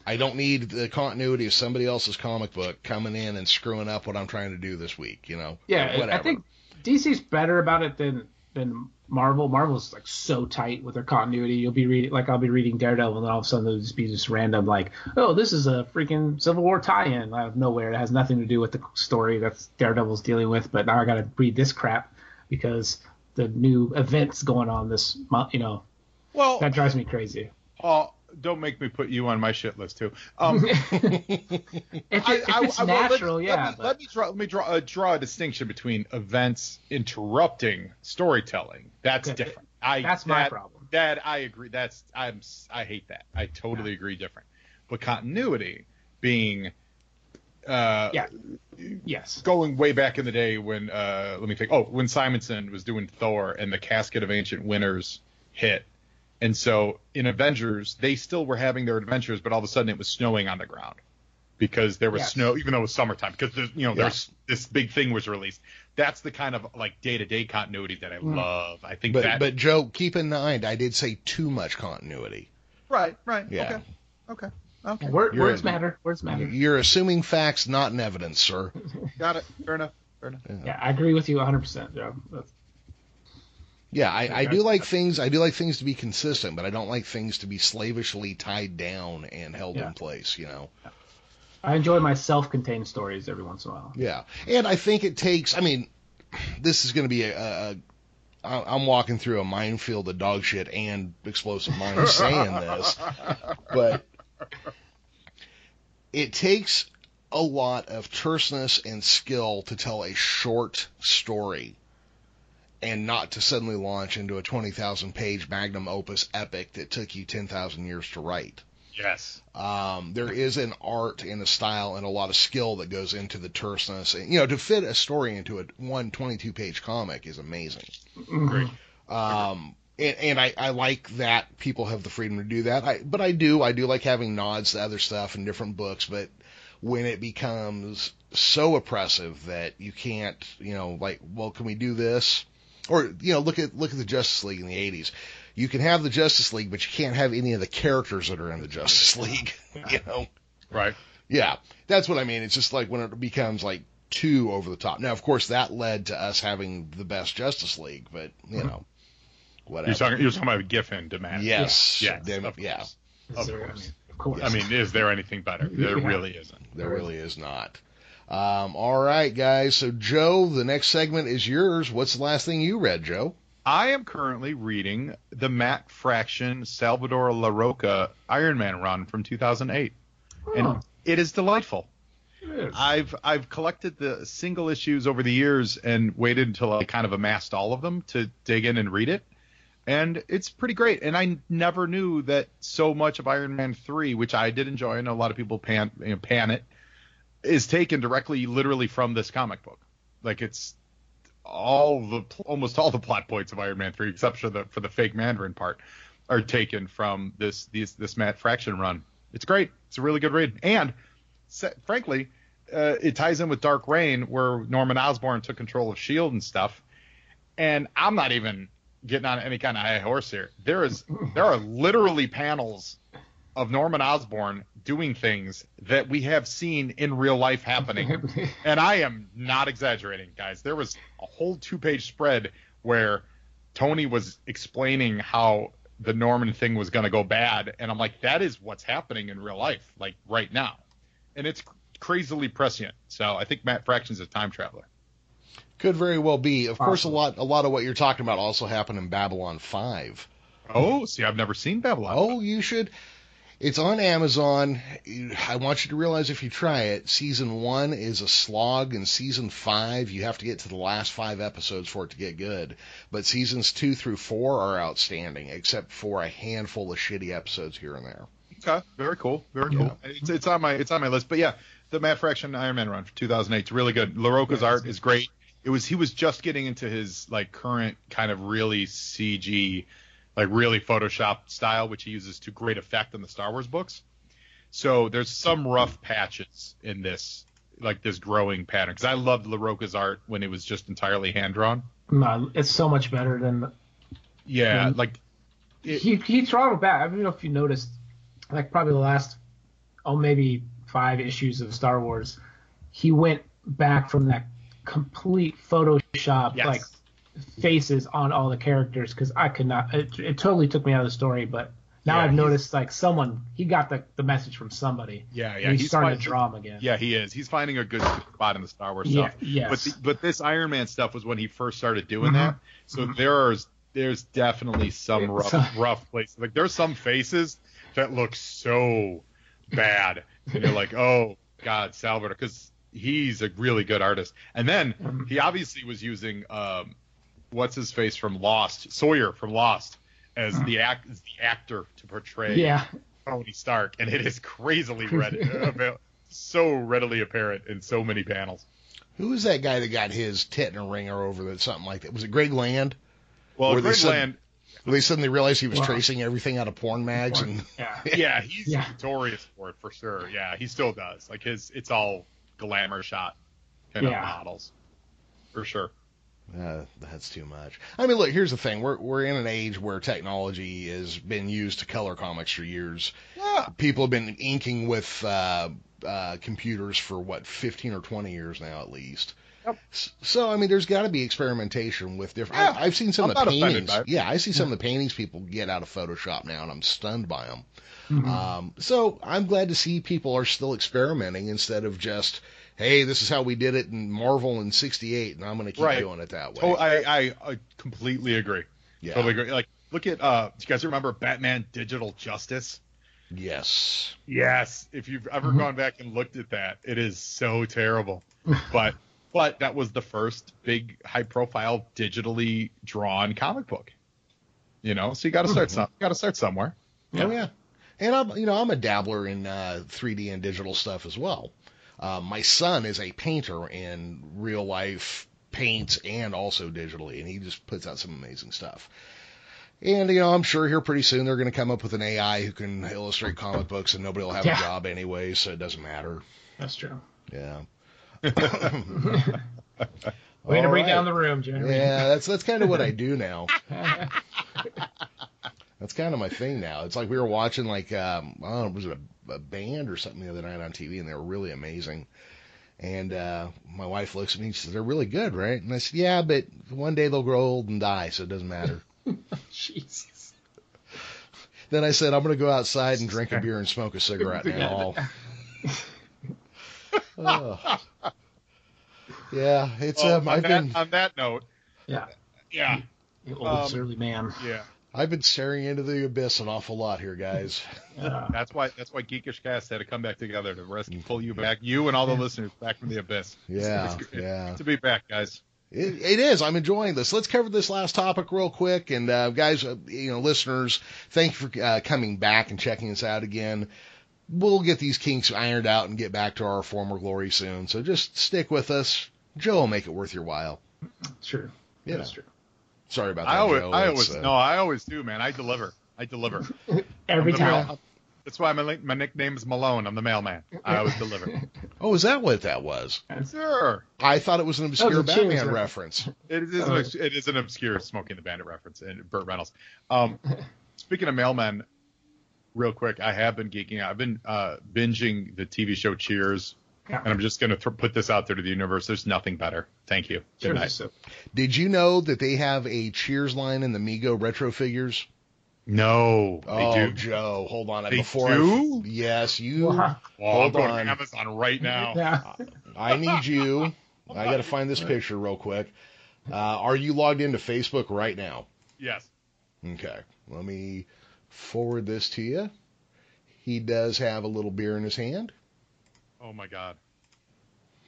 Speaker 2: I don't need the continuity of somebody else's comic book coming in and screwing up what I'm trying to do this week, you know.
Speaker 3: Yeah,
Speaker 2: Whatever.
Speaker 3: I think DC's better about it than than Marvel. Marvel's like so tight with their continuity. You'll be reading like I'll be reading Daredevil, and then all of a sudden there'll just be this random like, oh, this is a freaking Civil War tie-in out of nowhere. It has nothing to do with the story that's Daredevil's dealing with, but now I got to read this crap because the new events going on this month. You know,
Speaker 4: Well,
Speaker 3: that drives me crazy.
Speaker 4: uh, don't make me put you on my shit list too. Um, (laughs)
Speaker 3: If, it, if it's
Speaker 4: well, let-
Speaker 3: natural,
Speaker 4: let,
Speaker 3: yeah.
Speaker 4: me,
Speaker 3: but-
Speaker 4: let me draw. Let me draw, uh, draw a distinction between events interrupting storytelling. That's
Speaker 3: Okay,
Speaker 4: different. I
Speaker 3: that's my
Speaker 4: that-
Speaker 3: problem.
Speaker 4: That I agree. That's I'm I hate that. I totally agree. Different, but continuity being. Uh,
Speaker 3: Yeah. yes.
Speaker 4: Going way back in the day when, uh, let me think. Oh, when Simonson was doing Thor and the Casket of Ancient Winters hit, and so in Avengers they still were having their adventures, but all of a sudden it was snowing on the ground because there was
Speaker 3: Yes.
Speaker 4: snow, even though it was summertime. Because there's, you know,
Speaker 2: Yeah.
Speaker 4: there's this big thing was released. That's the kind of like day to day continuity that I
Speaker 3: Mm.
Speaker 4: love. I think
Speaker 2: But
Speaker 4: that.
Speaker 2: but Joe, keep in mind I did say too much continuity.
Speaker 4: right, right.
Speaker 2: Yeah.
Speaker 4: Okay. Okay. Okay.
Speaker 3: Word, words
Speaker 2: in-
Speaker 3: matter. Words matter.
Speaker 2: You're assuming facts, not in evidence, sir.
Speaker 4: Got it. Fair enough. Fair enough.
Speaker 3: Yeah, I agree with you 100%, Joe. That's-
Speaker 2: Yeah, I, I do like things. I do like things to be consistent, but I don't like things to be slavishly tied down and held
Speaker 3: Yeah.
Speaker 2: in place. You know.
Speaker 3: I enjoy my self-contained stories every once in a while.
Speaker 2: Yeah, and I think it takes. I mean, this is going to be a. a I- I'm walking through a minefield of dog shit and explosive mines saying this, (laughs) but it takes a lot of terseness and skill to tell a short story and not to suddenly launch into a 20,000 page magnum opus epic that took you 10,000 years to write.
Speaker 4: Yes.
Speaker 2: Um, there is an art and a style and a lot of skill that goes into the terseness. And, you know, to fit a story into a one 22 page comic is amazing.
Speaker 4: Great.
Speaker 2: Um, and, and I, I like that people have the freedom to do that. I, but I do, I do like having nods to other stuff in different books. But when it becomes so oppressive that you can't, you know, like, well, can we do this? Or, you know, look at, look at the Justice League in the 80s. You can have the Justice League, but you can't have any of the characters that are in the Justice League, (laughs) you know?
Speaker 4: Right.
Speaker 2: Yeah, that's what I mean. It's just like when it becomes like too over the top. Now, of course, that led to us having the best Justice League, but you hmm. know, whatever.
Speaker 4: You're talking. You're talking about Giffen DeMatteis.
Speaker 2: yes,
Speaker 4: Yeah.
Speaker 2: Damn it,
Speaker 4: of
Speaker 2: yeah.
Speaker 4: course. Of
Speaker 3: there- I
Speaker 4: course.
Speaker 3: mean, of course.
Speaker 4: I mean, is there anything better? (laughs) There
Speaker 3: Yeah.
Speaker 4: really isn't.
Speaker 2: There really is not. Um, all right, guys. So, Joe, the next segment is yours. What's the last thing you read, Joe?
Speaker 4: I am currently reading the Matt Fraction Salvador Larroca Iron Man run from 2008,
Speaker 3: Oh,
Speaker 4: and it is delightful.
Speaker 3: it is.
Speaker 4: I've I've collected the single issues over the years and waited until I kind of amassed all of them to dig in and read it. And it's pretty great. And I never knew that so much of Iron Man 3, which I did enjoy, I know a lot of people pan, you know, pan it, is taken directly, literally from this comic book. Like it's all the almost all the plot points of Iron Man 3, except for the for the fake Mandarin part, are taken from this these this Matt Fraction run. It's great. It's a really good read. And frankly, uh, it ties in with Dark Reign, where Norman Osborn took control of Shield and stuff. And I'm not even getting on any kind of high horse here. There is there are literally panels of Norman Osborn doing things that we have seen in real life happening. (laughs) and I am not exaggerating, guys. There was a whole two-page spread where Tony was explaining how the Norman thing was going to go bad, and I'm like, that is what's happening in real life, like right now, and it's crazily prescient. So I think Matt Fraction's a time traveler.
Speaker 2: Could very well be. Of course, a lot a lot of what you're talking about also happened in Babylon 5.
Speaker 4: Oh, see, I've never seen Babylon.
Speaker 2: Oh, you should. It's on Amazon. I want you to realize if you try it, season one is a slog, and season five, you have to get to the last five episodes for it to get good. But seasons two through four are outstanding, except for a handful of shitty episodes here and there.
Speaker 4: Okay, very cool, very
Speaker 2: Yeah.
Speaker 4: cool. It's, it's on my it's on my list, but yeah, the Matt Fraction Iron Man run for 2008 is really good. Larroca's
Speaker 3: Yeah,
Speaker 4: art is great. It was he was just getting into his like current kind of really CG, like really Photoshop style, which he uses to great effect in the Star Wars books. So there's some rough patches in this, like this growing pattern. Because I loved Larroca's art when it was just entirely hand drawn.
Speaker 3: No, it's so much better than
Speaker 4: Yeah,
Speaker 3: Mhm.
Speaker 4: like It-
Speaker 3: he he throttled back. I don't know if you noticed, like probably the last oh maybe five issues of Star Wars, he went back from that complete Photoshop
Speaker 4: Yes.
Speaker 3: like faces on all the characters because I could not. It, it totally took me out of the story, but now
Speaker 4: Yeah,
Speaker 3: I've noticed like someone he got the the message from somebody.
Speaker 4: yeah, yeah.
Speaker 3: he's,
Speaker 4: he's
Speaker 3: starting
Speaker 4: finding-
Speaker 3: to draw him again.
Speaker 4: Yeah, he is. He's finding a good spot in the Star Wars
Speaker 3: Yeah,
Speaker 4: stuff.
Speaker 3: yes.
Speaker 4: But the, but this Iron Man stuff was when he first started doing
Speaker 3: Mhm.
Speaker 4: that. So there's there's definitely some rough rough places. Like there's some faces that look so bad, and you're like, oh God, Salvador, because he's a really good artist. And then
Speaker 3: Mhm.
Speaker 4: he obviously was using um, what's his face from Lost, Sawyer from Lost, as uh-huh. the act as the actor to portray
Speaker 3: yeah,
Speaker 4: Tony Stark, and it is crazily (laughs) red, avail- uh, so readily apparent in so many panels.
Speaker 2: Who was that guy that got his tit in a ringer over that? Something like that. Was it Greg Land?
Speaker 4: Well,
Speaker 2: Where they
Speaker 4: Greg
Speaker 2: said-
Speaker 4: Land,
Speaker 2: They suddenly realized he was
Speaker 3: Wow.
Speaker 2: tracing everything out of porn mags, and
Speaker 3: yeah. (laughs)
Speaker 4: yeah, he's
Speaker 3: Yeah.
Speaker 4: notorious for it for sure. Yeah, he still does. Like his, it's all glamour shot kind
Speaker 3: Yeah.
Speaker 4: of models, for sure.
Speaker 2: Uh, that's too much. I mean, look, here's the thing: we're we're in an age where technology has been used to color comics for years.
Speaker 4: Yeah,
Speaker 2: People have been inking with uh, uh, computers for what 15 or 20 years now, at least.
Speaker 4: Yep.
Speaker 2: So I mean, there's got to be experimentation with different.
Speaker 4: Yeah,
Speaker 2: I, I've seen some
Speaker 4: I'm
Speaker 2: of the
Speaker 4: offended
Speaker 2: paintings. Yeah, I see some of the paintings people get out of Photoshop now, and I'm stunned by them.
Speaker 3: Mhm.
Speaker 2: Um, so I'm glad to see people are still experimenting instead of just, hey, this is how we did it in Marvel in '68, and I'm going to keep
Speaker 4: Right.
Speaker 2: doing it that way.
Speaker 4: Oh, I, I, I completely agree.
Speaker 2: yeah.
Speaker 4: Totally agree. Like, look at, uh, do you guys remember Batman Digital Justice?
Speaker 2: Yes.
Speaker 4: Yes. If you've ever
Speaker 3: Mhm.
Speaker 4: gone back and looked at that, it is so terrible. (laughs) but but that was the first big high profile digitally drawn comic book. You know, so you got to start
Speaker 2: Mhm.
Speaker 4: some got to start somewhere.
Speaker 2: Oh yeah. And I'm, you know, I'm a dabbler in uh, 3D and digital stuff as well. Uh, my son is a painter in real life paints and also digitally, and he just puts out some amazing stuff. And you know, I'm sure here pretty soon they're going to come up with an AI who can illustrate comic books, and nobody will have
Speaker 3: Yeah.
Speaker 2: a job anyway, so it doesn't matter.
Speaker 3: That's true.
Speaker 2: Yeah. (laughs)
Speaker 3: Way to bring
Speaker 2: right.
Speaker 3: down the room, Jeremy.
Speaker 2: Yeah, that's that's kind of what I do now. (laughs) That's kind of my thing now. It's like we were watching like um, I don't know, was it a, a band or something the other night on TV, and they were really amazing. And uh, my wife looks at me and she says, "They're really good, right?" And I said, "Yeah, but one day they'll grow old and die, so it doesn't matter." (laughs)
Speaker 3: Jesus.
Speaker 2: then I said, "I'm going to go outside and drink a beer and smoke a cigarette now." (laughs) oh. (laughs) Yeah, it's
Speaker 4: Well,
Speaker 2: um,
Speaker 4: on,
Speaker 2: I've
Speaker 4: that,
Speaker 2: been
Speaker 4: on that note,
Speaker 3: Yeah.
Speaker 4: yeah,
Speaker 3: You old
Speaker 4: Um,
Speaker 3: surly man.
Speaker 4: yeah.
Speaker 2: I've been staring into the abyss an awful lot here, guys.
Speaker 3: Yeah. (laughs)
Speaker 4: That's why that's why Geekish Cast had to come back together to rescue, pull you back, you and all the listeners back from the abyss. (laughs)
Speaker 2: Yeah,
Speaker 4: It's good
Speaker 2: yeah.
Speaker 4: to be back, guys.
Speaker 2: It, it is. I'm enjoying this. Let's cover this last topic real quick. And uh, guys, uh, you know, listeners, thank you for uh, coming back and checking us out again. We'll get these kinks ironed out and get back to our former glory soon. So just stick with us. Joe will make it worth your while.
Speaker 3: True.
Speaker 2: Yeah.
Speaker 3: That's true.
Speaker 2: Sorry about that.
Speaker 4: I always,
Speaker 2: Joe.
Speaker 4: I always,
Speaker 2: uh,
Speaker 4: no, I always do, man. I deliver. I deliver. (laughs)
Speaker 3: Every
Speaker 4: I'm mail-
Speaker 3: time.
Speaker 4: That's why my my nickname is Malone. I'm the mailman. I always deliver. (laughs)
Speaker 2: Oh, is that what that was?
Speaker 4: Sure.
Speaker 2: I thought it was an obscure
Speaker 3: That was a Cheers
Speaker 2: Batman
Speaker 3: reference.
Speaker 2: reference.
Speaker 4: It is, an, it is an obscure Smokey and the Bandit reference and Burt Reynolds. Um, (laughs) speaking of mailmen, real quick, I have been geeking out. I've been uh, binging the TV show Cheers,
Speaker 3: Yeah.
Speaker 4: and I'm just going to th- put this out there to the universe. There's nothing better. Thank you. Good
Speaker 3: Sure.
Speaker 4: night.
Speaker 3: So,
Speaker 2: Did you know that they have a Cheers line in the Mego retro figures?
Speaker 4: No, they
Speaker 2: oh,
Speaker 4: do.
Speaker 2: Joe, hold on.
Speaker 4: They
Speaker 2: Before
Speaker 4: do?
Speaker 2: I, yes, you.
Speaker 3: Wow.
Speaker 4: Oh, I'm going
Speaker 2: on.
Speaker 4: to Amazon right now.
Speaker 3: yeah.
Speaker 2: I need you. I got to find this picture real quick. Uh, are you logged into Facebook right now?
Speaker 4: Yes.
Speaker 2: Okay. Let me forward this to you. He does have a little beer in his hand.
Speaker 4: Oh my God.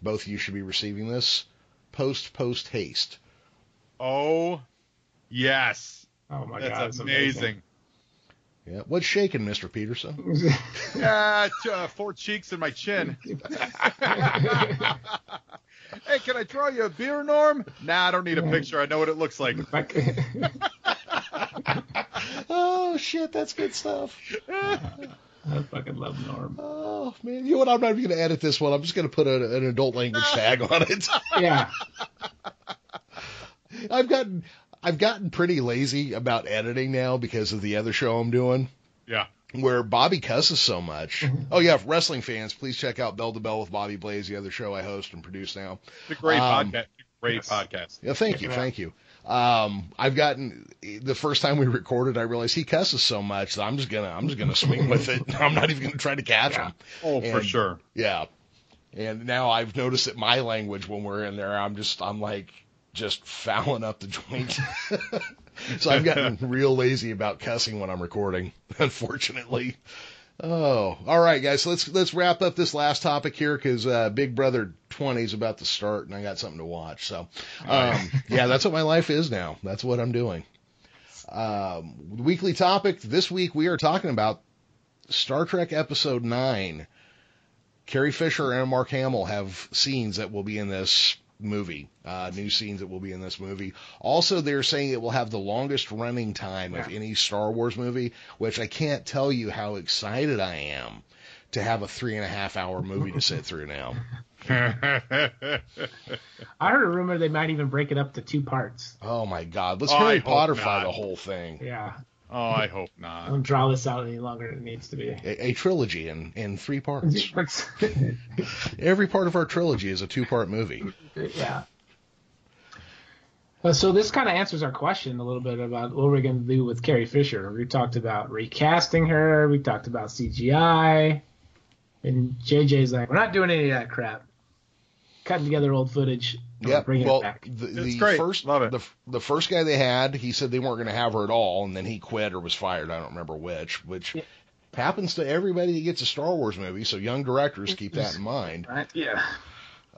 Speaker 2: Both of you should be receiving this post post haste.
Speaker 4: Oh, yes.
Speaker 3: Oh my
Speaker 4: that's
Speaker 3: god. That's
Speaker 4: amazing.
Speaker 2: Yeah. What's shaking, Mr. Peterson? (laughs)
Speaker 4: Yeah, uh, four cheeks and my chin. (laughs) hey, can I draw you a beer, Norm? Nah, I don't need a picture. I know what it looks like. (laughs)
Speaker 2: oh shit, that's good stuff.
Speaker 3: I fucking love Norm.
Speaker 2: Oh man, you know what? I'm not even gonna edit this one. I'm just gonna put a, an adult language (laughs) tag on it.
Speaker 3: Yeah. (laughs)
Speaker 2: I've gotten I've gotten pretty lazy about editing now because of the other show I'm doing.
Speaker 4: Yeah.
Speaker 2: Where Bobby cusses so much.
Speaker 3: Mm-hmm.
Speaker 2: Oh yeah, wrestling fans, please check out Bell to Bell with Bobby Blaze, the other show I host and produce now.
Speaker 4: It's a great
Speaker 2: Um,
Speaker 4: podcast. Great
Speaker 3: yes.
Speaker 4: podcast.
Speaker 2: Yeah, thank you, thank you. Um, I've gotten the first time we recorded, I realized he cusses so much that I'm just gonna I'm just gonna swing with it. (laughs) I'm not even gonna try to catch him.
Speaker 4: Oh, for sure.
Speaker 2: Yeah. And now I've noticed that my language when we're in there, I'm just I'm like just fouling up the joint. (laughs) so I've gotten (laughs) real lazy about cussing when I'm recording, unfortunately. Oh, all right, guys. So let's let's wrap up this last topic here because uh, Big Brother 20 is about to start, and I got something to watch. So, um, (laughs) yeah, that's what my life is now. That's what I'm doing. Um, weekly topic this week we are talking about Star Trek Episode Nine. Carrie Fisher and Mark Hamill have scenes that will be in this movie, uh, new scenes that will be in this movie. Also, they're saying it will have the longest running time of any Star Wars movie, which I can't tell you how excited I am to have a three and a half hour movie to sit through now. (laughs)
Speaker 3: I heard a rumor they might even break it up to two parts.
Speaker 2: Oh my God, let's
Speaker 4: Oh,
Speaker 2: Harry Potterify the whole thing.
Speaker 3: Yeah.
Speaker 4: Oh, I hope not.
Speaker 3: Don't draw this out any longer than it needs to be.
Speaker 2: A, a trilogy in, in three parts. (laughs) (laughs) Every part of our trilogy is a two part movie.
Speaker 3: yeah. Uh, so this kind of answers our question a little bit about what we're going to do with Carrie Fisher. We talked about recasting her. We talked about CGI. And JJ's like, we're not doing any of that crap. Cutting together old footage. And
Speaker 2: Yeah,
Speaker 3: bringing
Speaker 2: well,
Speaker 3: it back.
Speaker 2: the,
Speaker 4: It's
Speaker 2: the
Speaker 4: great.
Speaker 2: first
Speaker 4: Love it.
Speaker 2: the the first guy they had, he said they weren't going to have her at all, and then he quit or was fired. I don't remember which. Which
Speaker 3: Yeah.
Speaker 2: happens to everybody that gets a Star Wars movie. So young directors keep that in mind. (laughs)
Speaker 3: Right? Yeah.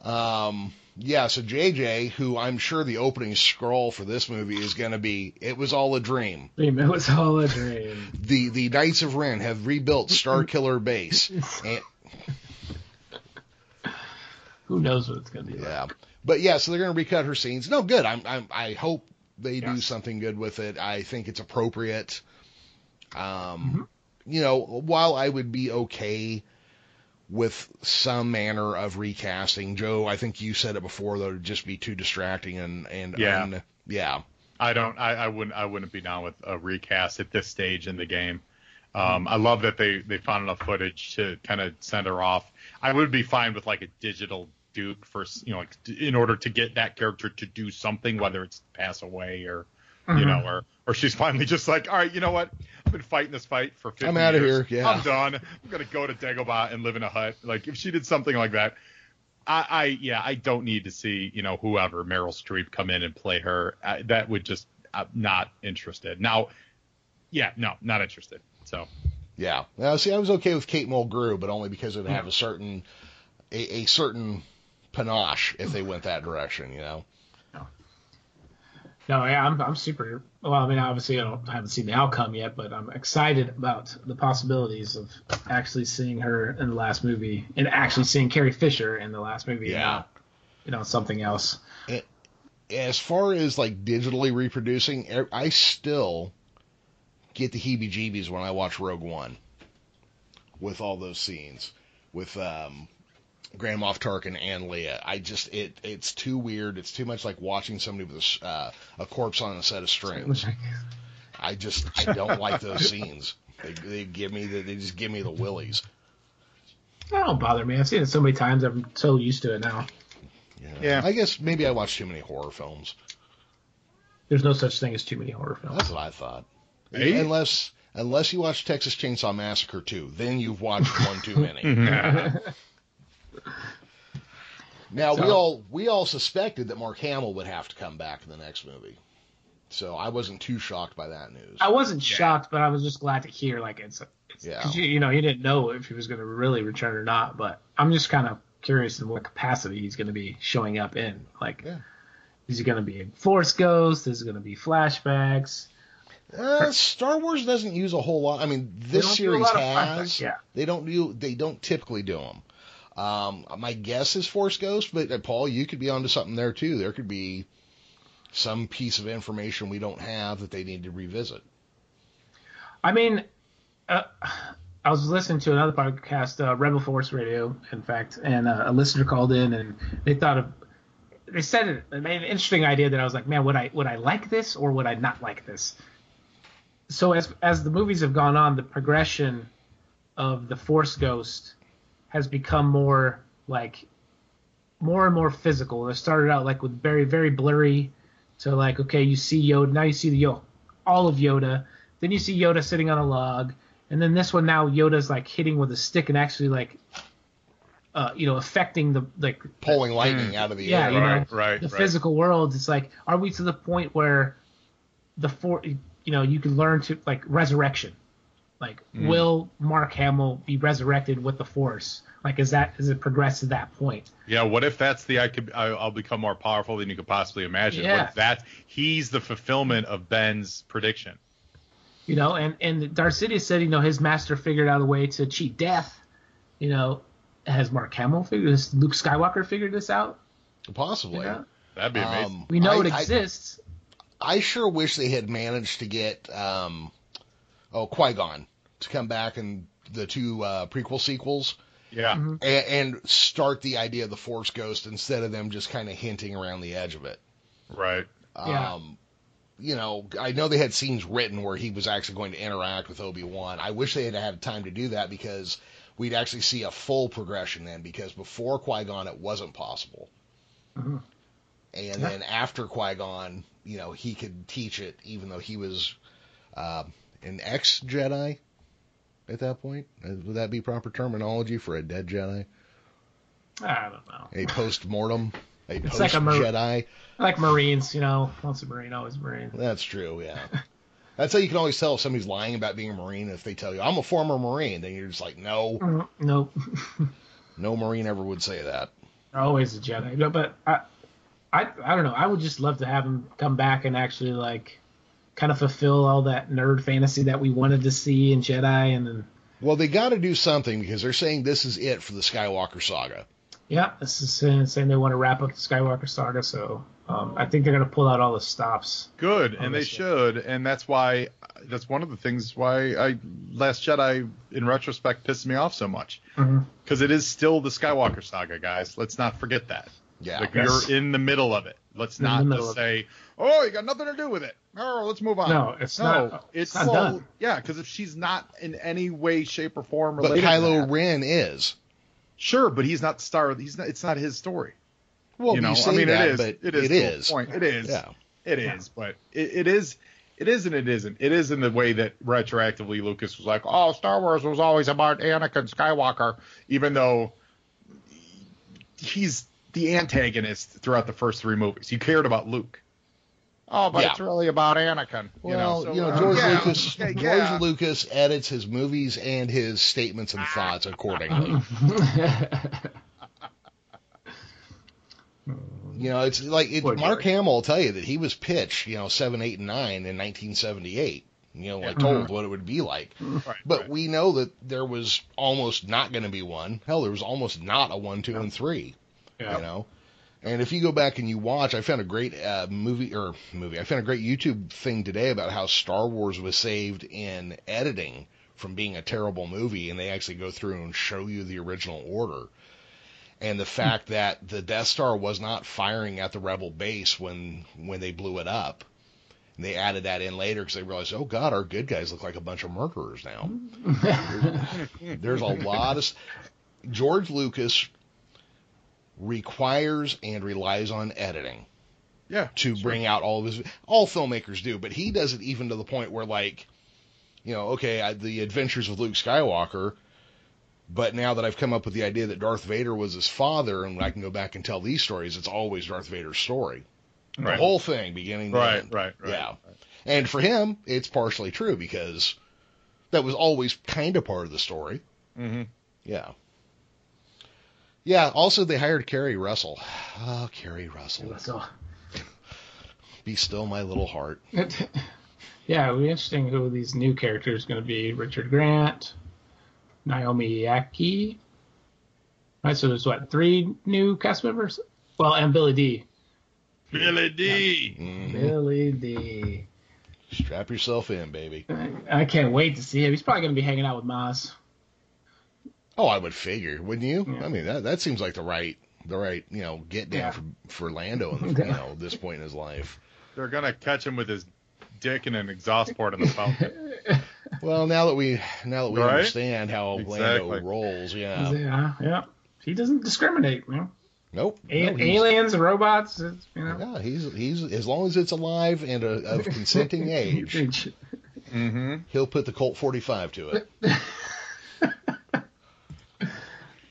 Speaker 2: Um, yeah. So JJ, who I'm sure the opening scroll for this movie is going to be, it was all a dream.
Speaker 3: Dream. It was all a dream. (laughs)
Speaker 2: The the Knights of Ren have rebuilt Star (laughs) Killer Base, and
Speaker 3: Who knows what it's going to be like.
Speaker 2: Yeah, but yeah, so they're going to recut her scenes. No, good. I'm, I'm I hope they do something good with it. I think it's appropriate. Um,
Speaker 3: Mm-hmm.
Speaker 2: you know, while I would be okay with some manner of recasting, Joe, I think you said it before though, it'd just be too distracting and and
Speaker 4: Yeah.
Speaker 2: un- yeah,
Speaker 4: I don't. I, I wouldn't. I wouldn't be down with a recast at this stage in the game. Um, I love that they they found enough footage to kind of send her off. I would be fine with like a digital Duke for you know like in order to get that character to do something, whether it's pass away or you know mm-hmm. or or she's finally just like, all right, you know what? I've been fighting this fight for 50
Speaker 2: I'm out
Speaker 4: of
Speaker 2: here, yeah.
Speaker 4: I'm done. I'm gonna go to Dagobah and live in a hut. Like if she did something like that, I, I yeah, I don't need to see you know whoever Meryl Streep come in and play her. I, that would just I'm not interested. Now, yeah, no, not interested. So
Speaker 2: yeah. Now, see, I was okay with Kate Mulgrew, but only because it would have a certain a, a certain panache if they went that direction, you know.
Speaker 3: No, yeah, I'm I'm super. Well, I mean, obviously, I, don't, I haven't seen the outcome yet, but I'm excited about the possibilities of actually seeing her in the last movie and actually seeing Carrie Fisher in the last movie.
Speaker 2: Yeah.
Speaker 3: not, you know, something else.
Speaker 2: as far as like digitally reproducing, I still get the heebie-jeebies when I watch Rogue One with all those scenes with um, Grand Moff Tarkin and Leia. I just it it's too weird. It's too much like watching somebody with a, s- uh, a corpse on a set of strings. I just I don't (laughs) like those scenes. They, they give me the, they just give me the willies.
Speaker 3: That don't bother me. I've seen it so many times. I'm so used to it now.
Speaker 2: You know?
Speaker 4: Yeah.
Speaker 2: I guess maybe I watch too many horror films.
Speaker 3: There's no such thing as too many horror films.
Speaker 2: That's what I thought.
Speaker 4: Hey.
Speaker 2: Unless unless you watch Texas Chainsaw Massacre 2, then you've watched one too many. (laughs) (laughs) now we all we all suspected that Mark Hamill would have to come back in the next movie. So I wasn't too shocked by that news.
Speaker 3: I wasn't
Speaker 4: Yeah.
Speaker 3: shocked, but I was just glad to hear like it's, it's
Speaker 2: Yeah.
Speaker 3: cause you, you know, you didn't know if he was going to really return or not, but I'm just kind of curious in what capacity he's going to be showing up in. Like,
Speaker 2: Yeah.
Speaker 3: is he going to be a Force Ghost? Is it going to be flashbacks?
Speaker 2: Uh, Star Wars doesn't use a whole lot. I mean, this
Speaker 3: don't do a
Speaker 2: series has.
Speaker 3: flashbacks, yeah.
Speaker 2: They don't do. They don't typically do them. Um, my guess is Force Ghost, but uh, Paul, you could be onto something there too. There could be some piece of information we don't have that they need to revisit.
Speaker 3: I mean, uh, I was listening to another podcast, uh, Rebel Force Radio, in fact, and uh, a listener called in and they thought of, they said it, an interesting idea that I was like, man, would I would I like this or would I not like this? So as as the movies have gone on, the progression of the Force Ghost has become more like more and more physical. It started out like with very very blurry to like okay, you see Yoda, now you see the Yo, all of Yoda. Then you see Yoda sitting on a log, and then this one now Yoda's like hitting with a stick and actually like, uh, you know, affecting the like
Speaker 2: Pulling lightning out of the
Speaker 3: yeah,
Speaker 2: air.
Speaker 3: you know,
Speaker 4: Right, right,
Speaker 3: the
Speaker 4: right.
Speaker 3: physical world. It's like, are we to the point where the four you know you can learn to like resurrection? Like,
Speaker 4: Mm.
Speaker 3: will Mark Hamill be resurrected with the Force? Like, is that is it progressed to that point?
Speaker 4: Yeah, what if that's the I could I, I'll become more powerful than you could possibly imagine?
Speaker 3: Yeah.
Speaker 4: What if that he's the fulfillment of Ben's prediction?
Speaker 3: You know, and and Darth Sidious said, you know, his master figured out a way to cheat death. You know, has Mark Hamill figured this? Luke Skywalker figured this out?
Speaker 2: Possibly.
Speaker 3: You know?
Speaker 4: That'd be amazing.
Speaker 2: Um,
Speaker 3: We know
Speaker 2: I-
Speaker 3: it
Speaker 2: I-
Speaker 3: exists.
Speaker 2: I sure wish they had managed to get um, oh Qui Gon to come back in the two uh, prequel sequels
Speaker 4: yeah,
Speaker 3: Mm-hmm.
Speaker 2: and, and start the idea of the Force Ghost instead of them just kind of hinting around the edge of it.
Speaker 4: right.
Speaker 3: Yeah.
Speaker 2: Um, you know, I know they had scenes written where he was actually going to interact with Obi Wan. I wish they had had time to do that because we'd actually see a full progression then. Because before Qui Gon, it wasn't possible,
Speaker 3: Mhm.
Speaker 2: and
Speaker 3: Yeah.
Speaker 2: then after Qui Gon, you know, he could teach it, even though he was uh, an ex Jedi at that point. Uh, Would that be proper terminology for a dead Jedi?
Speaker 3: I don't know.
Speaker 2: A post mortem, a (laughs)
Speaker 3: It's
Speaker 2: post
Speaker 3: like a mar-
Speaker 2: Jedi.
Speaker 3: Like Marines, you know, once a Marine, always a Marine.
Speaker 2: That's true, yeah. That's how you can always tell if somebody's lying about being a Marine if they tell you, I'm a former Marine. Then you're just like, no,
Speaker 3: Mm, Nope. (laughs)
Speaker 2: no Marine ever would say that.
Speaker 3: Always a Jedi. No, but I, I, I don't know. I would just love to have him come back and actually like, kind of fulfill all that nerd fantasy that we wanted to see in Jedi, and then
Speaker 2: Well, they got to do something because they're saying this is it for the Skywalker saga.
Speaker 3: yeah, this is saying, saying they want to wrap up the Skywalker saga. So um, I think they're gonna pull out all the stops.
Speaker 4: Good, and they
Speaker 3: Honestly.
Speaker 4: should, and that's why that's one of the things why I Last Jedi in retrospect pissed me off so much because it is still the Skywalker saga, guys. Let's not forget that.
Speaker 2: Yeah.
Speaker 4: Like
Speaker 3: Yes.
Speaker 4: you're in the middle of it. Let's
Speaker 3: In
Speaker 4: not just
Speaker 3: of
Speaker 4: say, "Oh, you got nothing to do with it." Oh, let's move on.
Speaker 3: No, it's
Speaker 4: no,
Speaker 3: not-
Speaker 4: It's
Speaker 3: it's not
Speaker 4: well,
Speaker 3: done.
Speaker 4: Yeah, because if she's not in any way, shape, or form
Speaker 2: But
Speaker 4: related, to
Speaker 2: Kylo
Speaker 4: that-
Speaker 2: Ren is.
Speaker 4: sure, but he's not the star. He's not. It's not his story.
Speaker 2: Well,
Speaker 4: you know,
Speaker 2: say
Speaker 4: I mean,
Speaker 2: that,
Speaker 4: it is.
Speaker 2: but
Speaker 4: it is.
Speaker 2: It
Speaker 4: to a
Speaker 2: is.
Speaker 4: Point. It is.
Speaker 2: Yeah.
Speaker 4: It
Speaker 3: Yeah.
Speaker 4: But it, it is. It is and it isn't. It is in the way that retroactively Lucas was like, "Oh, Star Wars was always about Anakin Skywalker," even though he's the antagonist throughout the first three movies. You cared about Luke. Oh, but
Speaker 2: Yeah.
Speaker 4: it's really about Anakin.
Speaker 2: Well,
Speaker 4: you know,
Speaker 2: you know,
Speaker 4: so, uh,
Speaker 2: George
Speaker 4: yeah,
Speaker 2: Lucas.
Speaker 4: yeah,
Speaker 2: George
Speaker 4: yeah.
Speaker 2: Lucas edits his movies and his statements and thoughts accordingly. (laughs) You know, it's like it, Mark Hamill will tell you that he was pitched, you know, seven, eight, and nine in 1978. You know, like told what it would be like.
Speaker 4: Right,
Speaker 2: But
Speaker 4: right.
Speaker 2: we know that there was almost not going to be one. Hell, there was almost not a one, two, and three.
Speaker 3: Yeah.
Speaker 2: You know, and if you go back and you watch, I found a great uh, movie or movie. I found a great YouTube thing today about how Star Wars was saved in editing from being a terrible movie, and they actually go through and show you the original order. And the fact that the Death Star was not firing at the Rebel base when when they blew it up, and they added that in later because they realized, oh God, our good guys look like a bunch of murderers now. (laughs) There's a lot of George Lucas requires and relies on editing
Speaker 4: yeah,
Speaker 2: to bring out all of his. All filmmakers do, but he does it even to the point where, like, you know, okay, I, the Adventures of Luke Skywalker. But now that I've come up with the idea that Darth Vader was his father, and I can go back and tell these stories, it's always Darth Vader's story. The whole thing, beginning
Speaker 4: right,
Speaker 2: end.
Speaker 4: right, right.
Speaker 2: Yeah. And for him, it's partially true because that was always kind of part of the story.
Speaker 4: hmm
Speaker 2: Yeah. Yeah. Also, they hired Keri Russell. (sighs) Oh, Keri Russell.
Speaker 3: So,
Speaker 2: Be still my little heart. (laughs)
Speaker 3: yeah, it'll be interesting who these new characters are going to be. Richard Grant, Naomi Ackie. Right, so there's what three new cast members? Well, and Billy Dee.
Speaker 4: Billy Dee.
Speaker 2: Mhm.
Speaker 3: Billy Dee.
Speaker 2: Strap yourself in, baby.
Speaker 3: I can't wait to see him. He's probably going to be hanging out with Maz.
Speaker 2: Oh, I would figure, wouldn't you?
Speaker 3: Yeah.
Speaker 2: I mean, that that seems like the right the right you know get down
Speaker 3: Yeah.
Speaker 2: for for Lando, in (laughs) the, you know, this point in his life.
Speaker 4: They're gonna catch him with his dick and an exhaust port in the fountain. (laughs)
Speaker 2: Well, now that we now that we
Speaker 4: Right?
Speaker 2: understand how
Speaker 4: Exactly.
Speaker 2: Lando rolls, yeah.
Speaker 3: yeah, yeah. He doesn't discriminate, you know.
Speaker 2: Nope.
Speaker 3: A-
Speaker 2: no,
Speaker 3: aliens robots, you know.
Speaker 2: Yeah, he's he's as long as it's alive and a, of consenting (laughs) age,
Speaker 4: mm-hmm.
Speaker 2: he'll put the Colt 45 to it,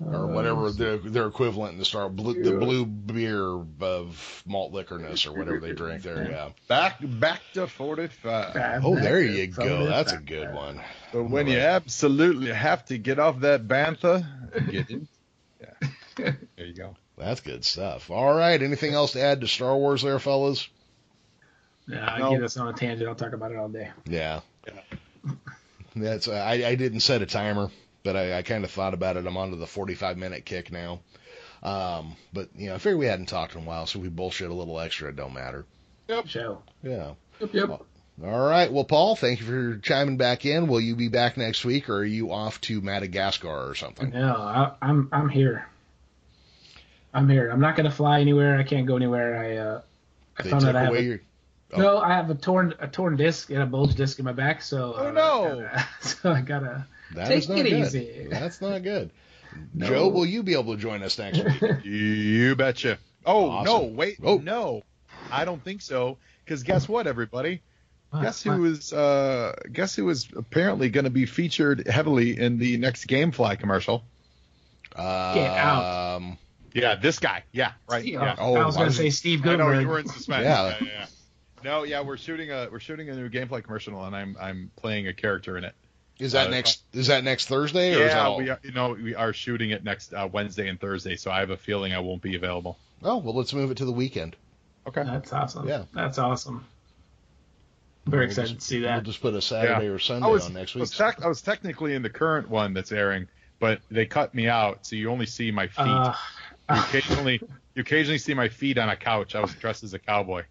Speaker 2: or uh, whatever their their equivalent in the star blue, the blue beer of malt liquorness or whatever they drink there. (laughs) Yeah.
Speaker 4: Back back to forty five.
Speaker 2: Oh, there you go. That's a good one.
Speaker 4: But when you absolutely have to get off that bantha, get in. (laughs) Yeah. There you go.
Speaker 2: That's good stuff. All right. Anything else to add to Star Wars there, fellas?
Speaker 3: Yeah,
Speaker 4: No.
Speaker 3: get us on a tangent. I'll talk about it all day.
Speaker 2: Yeah. That's I, I didn't set a timer, but I, I kind of thought about it. I'm onto the 45 minute kick now. Um, but you know, I figured we hadn't talked in a while, so we bullshit a little extra. It don't matter. Yep.
Speaker 3: Show.
Speaker 2: Yeah.
Speaker 3: Yep, yep.
Speaker 2: All right. Well, Paul, thank you for chiming back in. Will you be back next week, or are you off to Madagascar or something?
Speaker 3: No, I, I'm I'm here. I'm here. I'm not gonna fly anywhere. I can't go anywhere. I uh, I
Speaker 2: They
Speaker 3: found out I have a,
Speaker 2: your. oh.
Speaker 3: no. I have a torn a torn disc and a bulge disc in my back. So
Speaker 4: Oh,
Speaker 3: uh,
Speaker 4: no. (laughs)
Speaker 3: so I gotta
Speaker 2: That
Speaker 3: take
Speaker 2: is not
Speaker 3: it
Speaker 2: good.
Speaker 3: easy.
Speaker 2: That's not good. (laughs)
Speaker 3: No.
Speaker 2: Joe, will you be able to join us next week? (laughs)
Speaker 4: You betcha. Oh
Speaker 2: Awesome.
Speaker 4: no, wait,
Speaker 2: Oh.
Speaker 4: no, I don't think so. Because guess what, everybody?
Speaker 3: What?
Speaker 4: Guess
Speaker 3: What?
Speaker 4: who is? Uh, guess who is apparently going to be featured heavily in the next GameFly commercial?
Speaker 3: Get out.
Speaker 2: Um,
Speaker 4: Yeah, this guy. Yeah, right.
Speaker 3: Steve-
Speaker 4: Yeah.
Speaker 2: Oh,
Speaker 3: I was gonna say Steve
Speaker 4: I know
Speaker 3: Goodman.
Speaker 4: you were in suspense.
Speaker 2: Yeah.
Speaker 4: yeah, yeah, yeah. No, yeah, we're shooting a we're shooting a new GameFly commercial, and I'm I'm playing a character in it.
Speaker 2: Is that
Speaker 4: Uh,
Speaker 2: next? Is that next Thursday, or is that
Speaker 4: Yeah,
Speaker 2: all?
Speaker 4: we are, you know we are shooting it next uh, Wednesday and Thursday, so I have a feeling I won't be available.
Speaker 2: Oh well, let's move it to the weekend.
Speaker 4: Okay.
Speaker 3: That's awesome.
Speaker 2: Yeah.
Speaker 3: That's awesome. Very
Speaker 2: We'll
Speaker 3: excited
Speaker 2: just-
Speaker 3: to see that.
Speaker 2: We'll just put a Saturday
Speaker 4: Yeah.
Speaker 2: or Sunday
Speaker 4: was,
Speaker 2: on next
Speaker 4: I was,
Speaker 2: week.
Speaker 4: tec- I was technically in the current one that's airing, but they cut me out, so you only see my feet.
Speaker 3: Uh,
Speaker 4: you occasionally, you occasionally see my feet on a couch. I was dressed as a cowboy.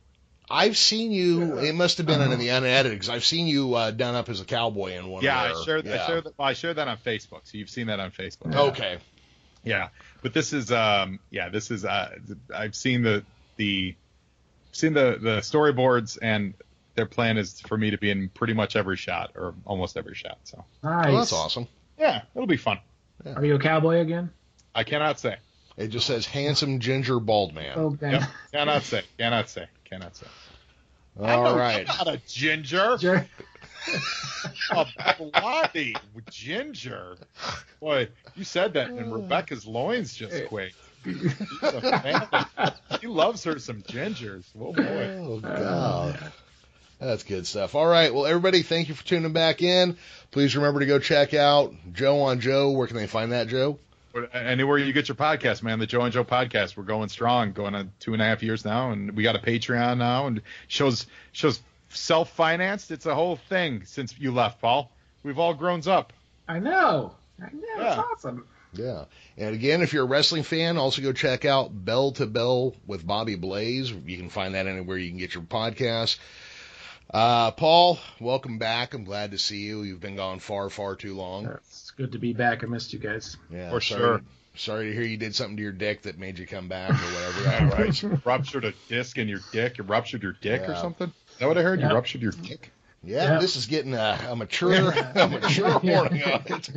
Speaker 2: I've seen you. It must have been in the unedited because I've seen you uh, done up as a cowboy in one.
Speaker 4: yeah,
Speaker 2: of
Speaker 4: I
Speaker 2: their-
Speaker 4: shared,
Speaker 2: yeah.
Speaker 4: I shared, that, well, I shared that on Facebook, so you've seen that on Facebook.
Speaker 2: Okay.
Speaker 4: Yeah, but this is, um, yeah, this is. Uh, I've seen the the seen the the storyboards, and their plan is for me to be in pretty much every shot or almost every shot. So
Speaker 3: nice.
Speaker 2: Oh, that's awesome.
Speaker 4: yeah, it'll be fun.
Speaker 3: Are you a cowboy again?
Speaker 4: I cannot say.
Speaker 2: It just says handsome ginger bald man.
Speaker 3: Okay.
Speaker 4: Yep, cannot say. Cannot say. Cannot say. I'm
Speaker 2: right.
Speaker 4: I'm not a ginger. (laughs)
Speaker 3: Sure.
Speaker 4: a blondie with ginger. Boy, you said that, and mm. Rebecca's loins just quaked. (laughs) She's. She loves her some gingers. Oh boy.
Speaker 2: Oh, oh God. That's good stuff. All right. Well, everybody, thank you for tuning back in. Please remember to go check out Joe on Joe. Where can they find that, Joe?
Speaker 4: But Anywhere you get your podcast, man, the Joe and Joe podcast, we're going strong, going on two and a half years now, and we got a Patreon now, and shows shows self financed. It's a whole thing since you left, Paul. We've all grown up.
Speaker 3: I know. I know. It's
Speaker 4: Yeah.
Speaker 3: awesome.
Speaker 2: Yeah. And again, if you're a wrestling fan, also go check out Bell to Bell with Bobby Blaze. You can find that anywhere you can get your podcast. Uh, Paul, welcome back. I'm glad to see you. You've been gone far, far too long.
Speaker 3: It's good to be back. I missed you guys.
Speaker 2: Yeah,
Speaker 4: For
Speaker 2: sorry,
Speaker 4: sure.
Speaker 2: Sorry to hear you did something to your dick that made you come back or whatever that (laughs) was.
Speaker 4: ruptured a disc in your dick. You ruptured your dick or something. Is that what I heard?
Speaker 3: Yeah.
Speaker 4: You ruptured your dick.
Speaker 2: Yeah,
Speaker 3: Yeah.
Speaker 2: this is getting a, a mature, (laughs) a mature (laughs) warning on it.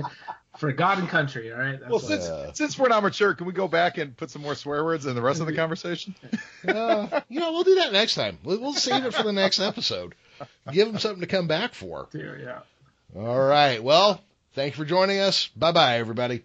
Speaker 3: For God and country, all right? That's
Speaker 4: Well,
Speaker 3: what-
Speaker 4: since
Speaker 2: Yeah.
Speaker 4: since we're not mature, can we go back and put some more swear words in the rest of the conversation?
Speaker 2: Uh, you know, we'll do that next time. We'll, we'll save it for the next episode. Give them something to come back for.
Speaker 3: yeah.
Speaker 2: All right. Well, thank you for joining us. Bye bye, everybody.